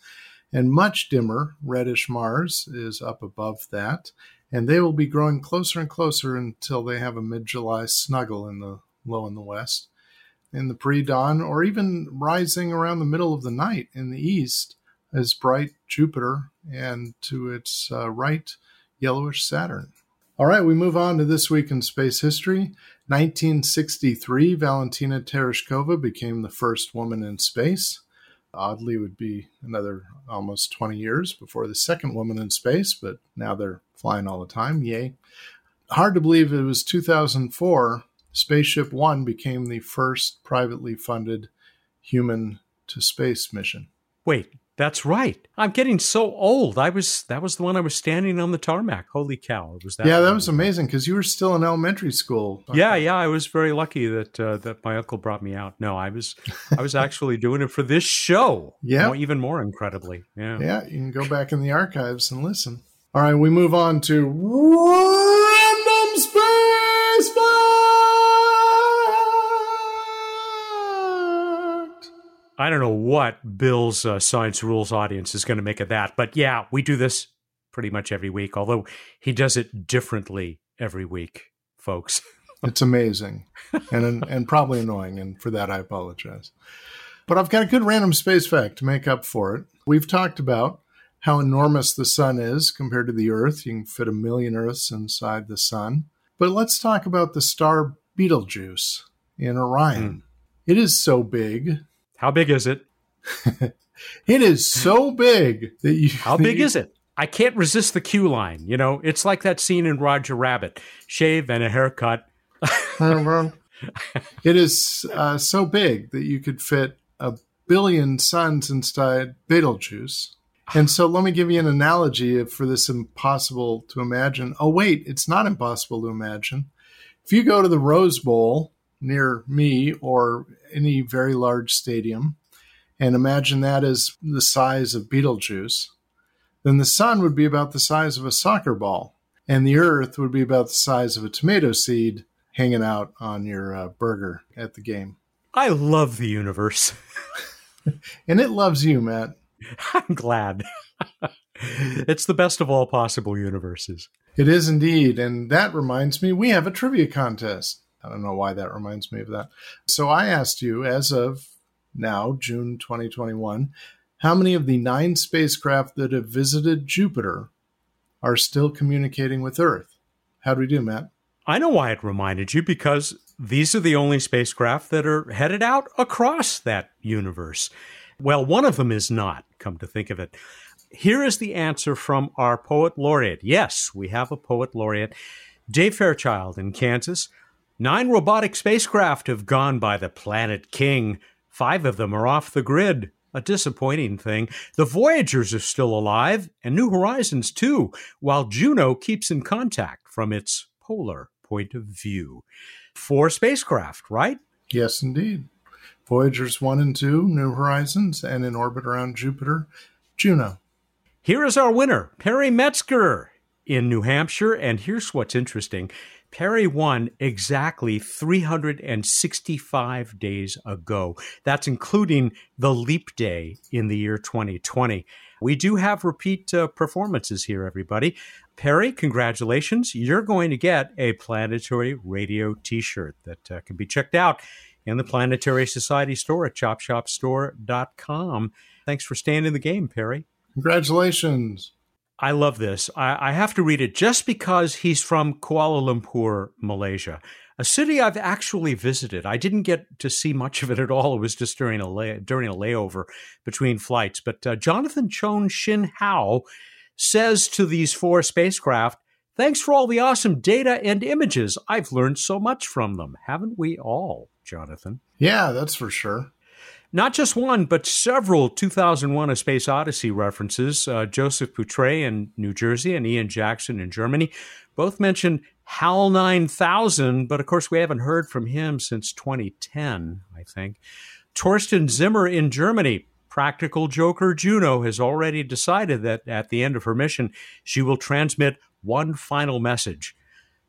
And much dimmer, reddish Mars is up above that. And they will be growing closer and closer until they have a mid July snuggle in the low in the west in the pre dawn, or even rising around the middle of the night in the east as bright Jupiter and to its uh, right, yellowish Saturn. All right, we move on to this week in space history. 1963, Valentina Tereshkova became the first woman in space. Oddly, would be another almost 20 years before the second woman in space, but now they're flying all the time. Yay. Hard to believe it was 2004 Spaceship One became the first privately funded human to space mission. Wait, that's right. I'm getting so old. I was that was the one I was standing on the tarmac. Holy cow! It was that. Yeah, that was amazing because you were still in elementary school. Yeah, yeah. I was very lucky that uh, that my uncle brought me out. No, I was I was actually doing it for this show. Yeah, even more incredibly. Yeah, yeah. You can go back in the archives and listen. All right, we move on to random I don't know what Bill's uh, Science Rules audience is going to make of that, but yeah, we do this pretty much every week, although he does it differently every week, folks. it's amazing and and probably annoying, and for that I apologize. But I've got a good random space fact to make up for it. We've talked about how enormous the sun is compared to the Earth. You can fit a million Earths inside the sun. But let's talk about the star Betelgeuse in Orion. Mm. It is so big how big is it? it is so big that you. How big is it? I can't resist the cue line. You know, it's like that scene in Roger Rabbit: shave and a haircut. it is uh, so big that you could fit a billion suns inside Betelgeuse. And so let me give you an analogy for this impossible to imagine. Oh, wait, it's not impossible to imagine. If you go to the Rose Bowl near me or any very large stadium, and imagine that as the size of Betelgeuse, then the sun would be about the size of a soccer ball, and the earth would be about the size of a tomato seed hanging out on your uh, burger at the game. I love the universe. and it loves you, Matt. I'm glad. It's the best of all possible universes. It is indeed. And that reminds me, we have a trivia contest. I don't know why that reminds me of that. So I asked you, as of now, June 2021, how many of the nine spacecraft that have visited Jupiter are still communicating with Earth? How do we do, Matt? I know why it reminded you because these are the only spacecraft that are headed out across that universe. Well, one of them is not, come to think of it. Here is the answer from our poet laureate. Yes, we have a poet laureate, Dave Fairchild in Kansas. Nine robotic spacecraft have gone by the planet King. Five of them are off the grid. A disappointing thing. The Voyagers are still alive, and New Horizons too, while Juno keeps in contact from its polar point of view. Four spacecraft, right? Yes, indeed. Voyagers 1 and 2, New Horizons, and in orbit around Jupiter, Juno. Here is our winner, Perry Metzger in New Hampshire. And here's what's interesting Perry won exactly 365 days ago. That's including the leap day in the year 2020. We do have repeat uh, performances here, everybody. Perry, congratulations. You're going to get a Planetary Radio t shirt that uh, can be checked out in the Planetary Society store at chopshopstore.com. Thanks for staying in the game, Perry. Congratulations. I love this. I, I, have to read it just because he's from Kuala Lumpur, Malaysia, a city I've actually visited. I didn't get to see much of it at all. It was just during a lay, during a layover between flights. But uh, Jonathan Chon Shin Hao says to these four spacecraft, "Thanks for all the awesome data and images. I've learned so much from them. Haven't we all, Jonathan?" Yeah, that's for sure. Not just one, but several 2001 A Space Odyssey references. Uh, Joseph Poutre in New Jersey and Ian Jackson in Germany both mentioned HAL 9000, but of course we haven't heard from him since 2010, I think. Torsten Zimmer in Germany, Practical Joker Juno, has already decided that at the end of her mission, she will transmit one final message.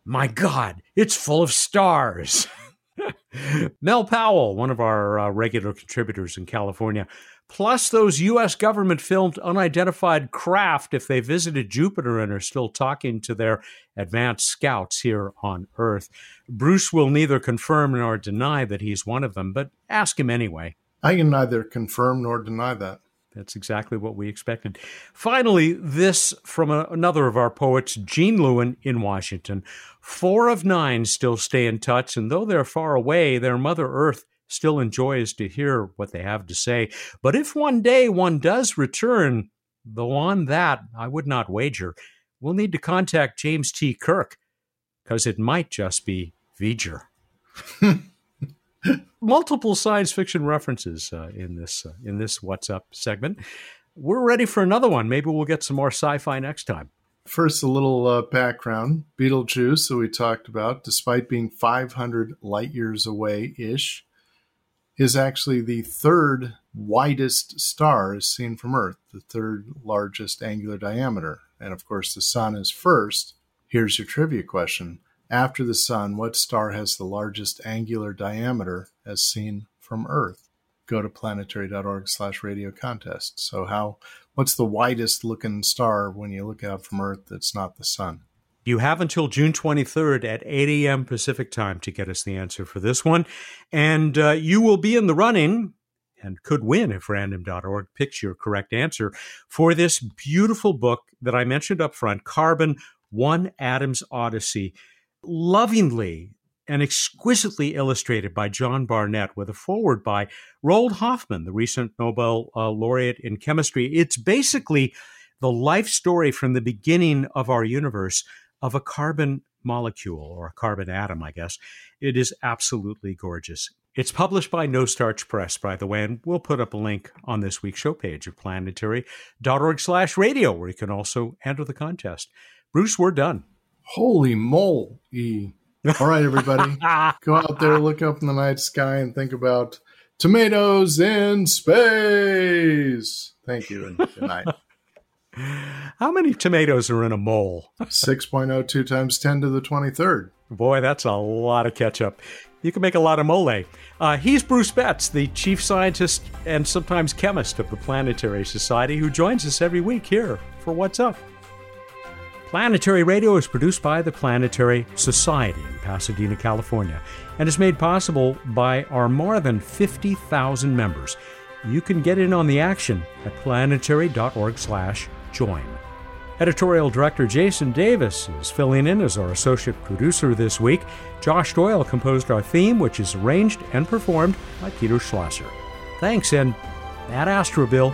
My God, it's full of stars. Mel Powell, one of our uh, regular contributors in California, plus those U.S. government filmed unidentified craft if they visited Jupiter and are still talking to their advanced scouts here on Earth. Bruce will neither confirm nor deny that he's one of them, but ask him anyway. I can neither confirm nor deny that. That's exactly what we expected. Finally, this from a, another of our poets, Gene Lewin in Washington. Four of nine still stay in touch, and though they're far away, their Mother Earth still enjoys to hear what they have to say. But if one day one does return, though on that I would not wager, we'll need to contact James T. Kirk, because it might just be V'ger. multiple science fiction references uh, in this uh, in this What's Up segment. We're ready for another one. Maybe we'll get some more sci-fi next time. First, a little uh, background. Betelgeuse, that we talked about, despite being 500 light years away ish, is actually the third widest star as seen from Earth, the third largest angular diameter. And of course, the Sun is first. Here's your trivia question after the Sun, what star has the largest angular diameter as seen from Earth? Go to planetary.org slash radio contest. So how what's the widest looking star when you look out from Earth that's not the sun? You have until June 23rd at 8 a.m. Pacific time to get us the answer for this one. And uh, you will be in the running and could win if random.org picks your correct answer for this beautiful book that I mentioned up front, Carbon One Atom's Odyssey lovingly and exquisitely illustrated by John Barnett with a foreword by Roald Hoffmann, the recent Nobel uh, laureate in chemistry. It's basically the life story from the beginning of our universe of a carbon molecule or a carbon atom, I guess. It is absolutely gorgeous. It's published by No Starch Press, by the way, and we'll put up a link on this week's show page at planetary.org slash radio, where you can also enter the contest. Bruce, we're done. Holy moly. All right, everybody. Go out there, look up in the night sky, and think about tomatoes in space. Thank you, and good night. How many tomatoes are in a mole? 6.02 times 10 to the 23rd. Boy, that's a lot of ketchup. You can make a lot of mole. Uh, he's Bruce Betts, the chief scientist and sometimes chemist of the Planetary Society, who joins us every week here for what's up. Planetary Radio is produced by the Planetary Society in Pasadena, California, and is made possible by our more than 50,000 members. You can get in on the action at planetary.org/join. Editorial Director Jason Davis is filling in as our associate producer this week. Josh Doyle composed our theme, which is arranged and performed by Peter Schlosser. Thanks, and Ad Astra, Bill.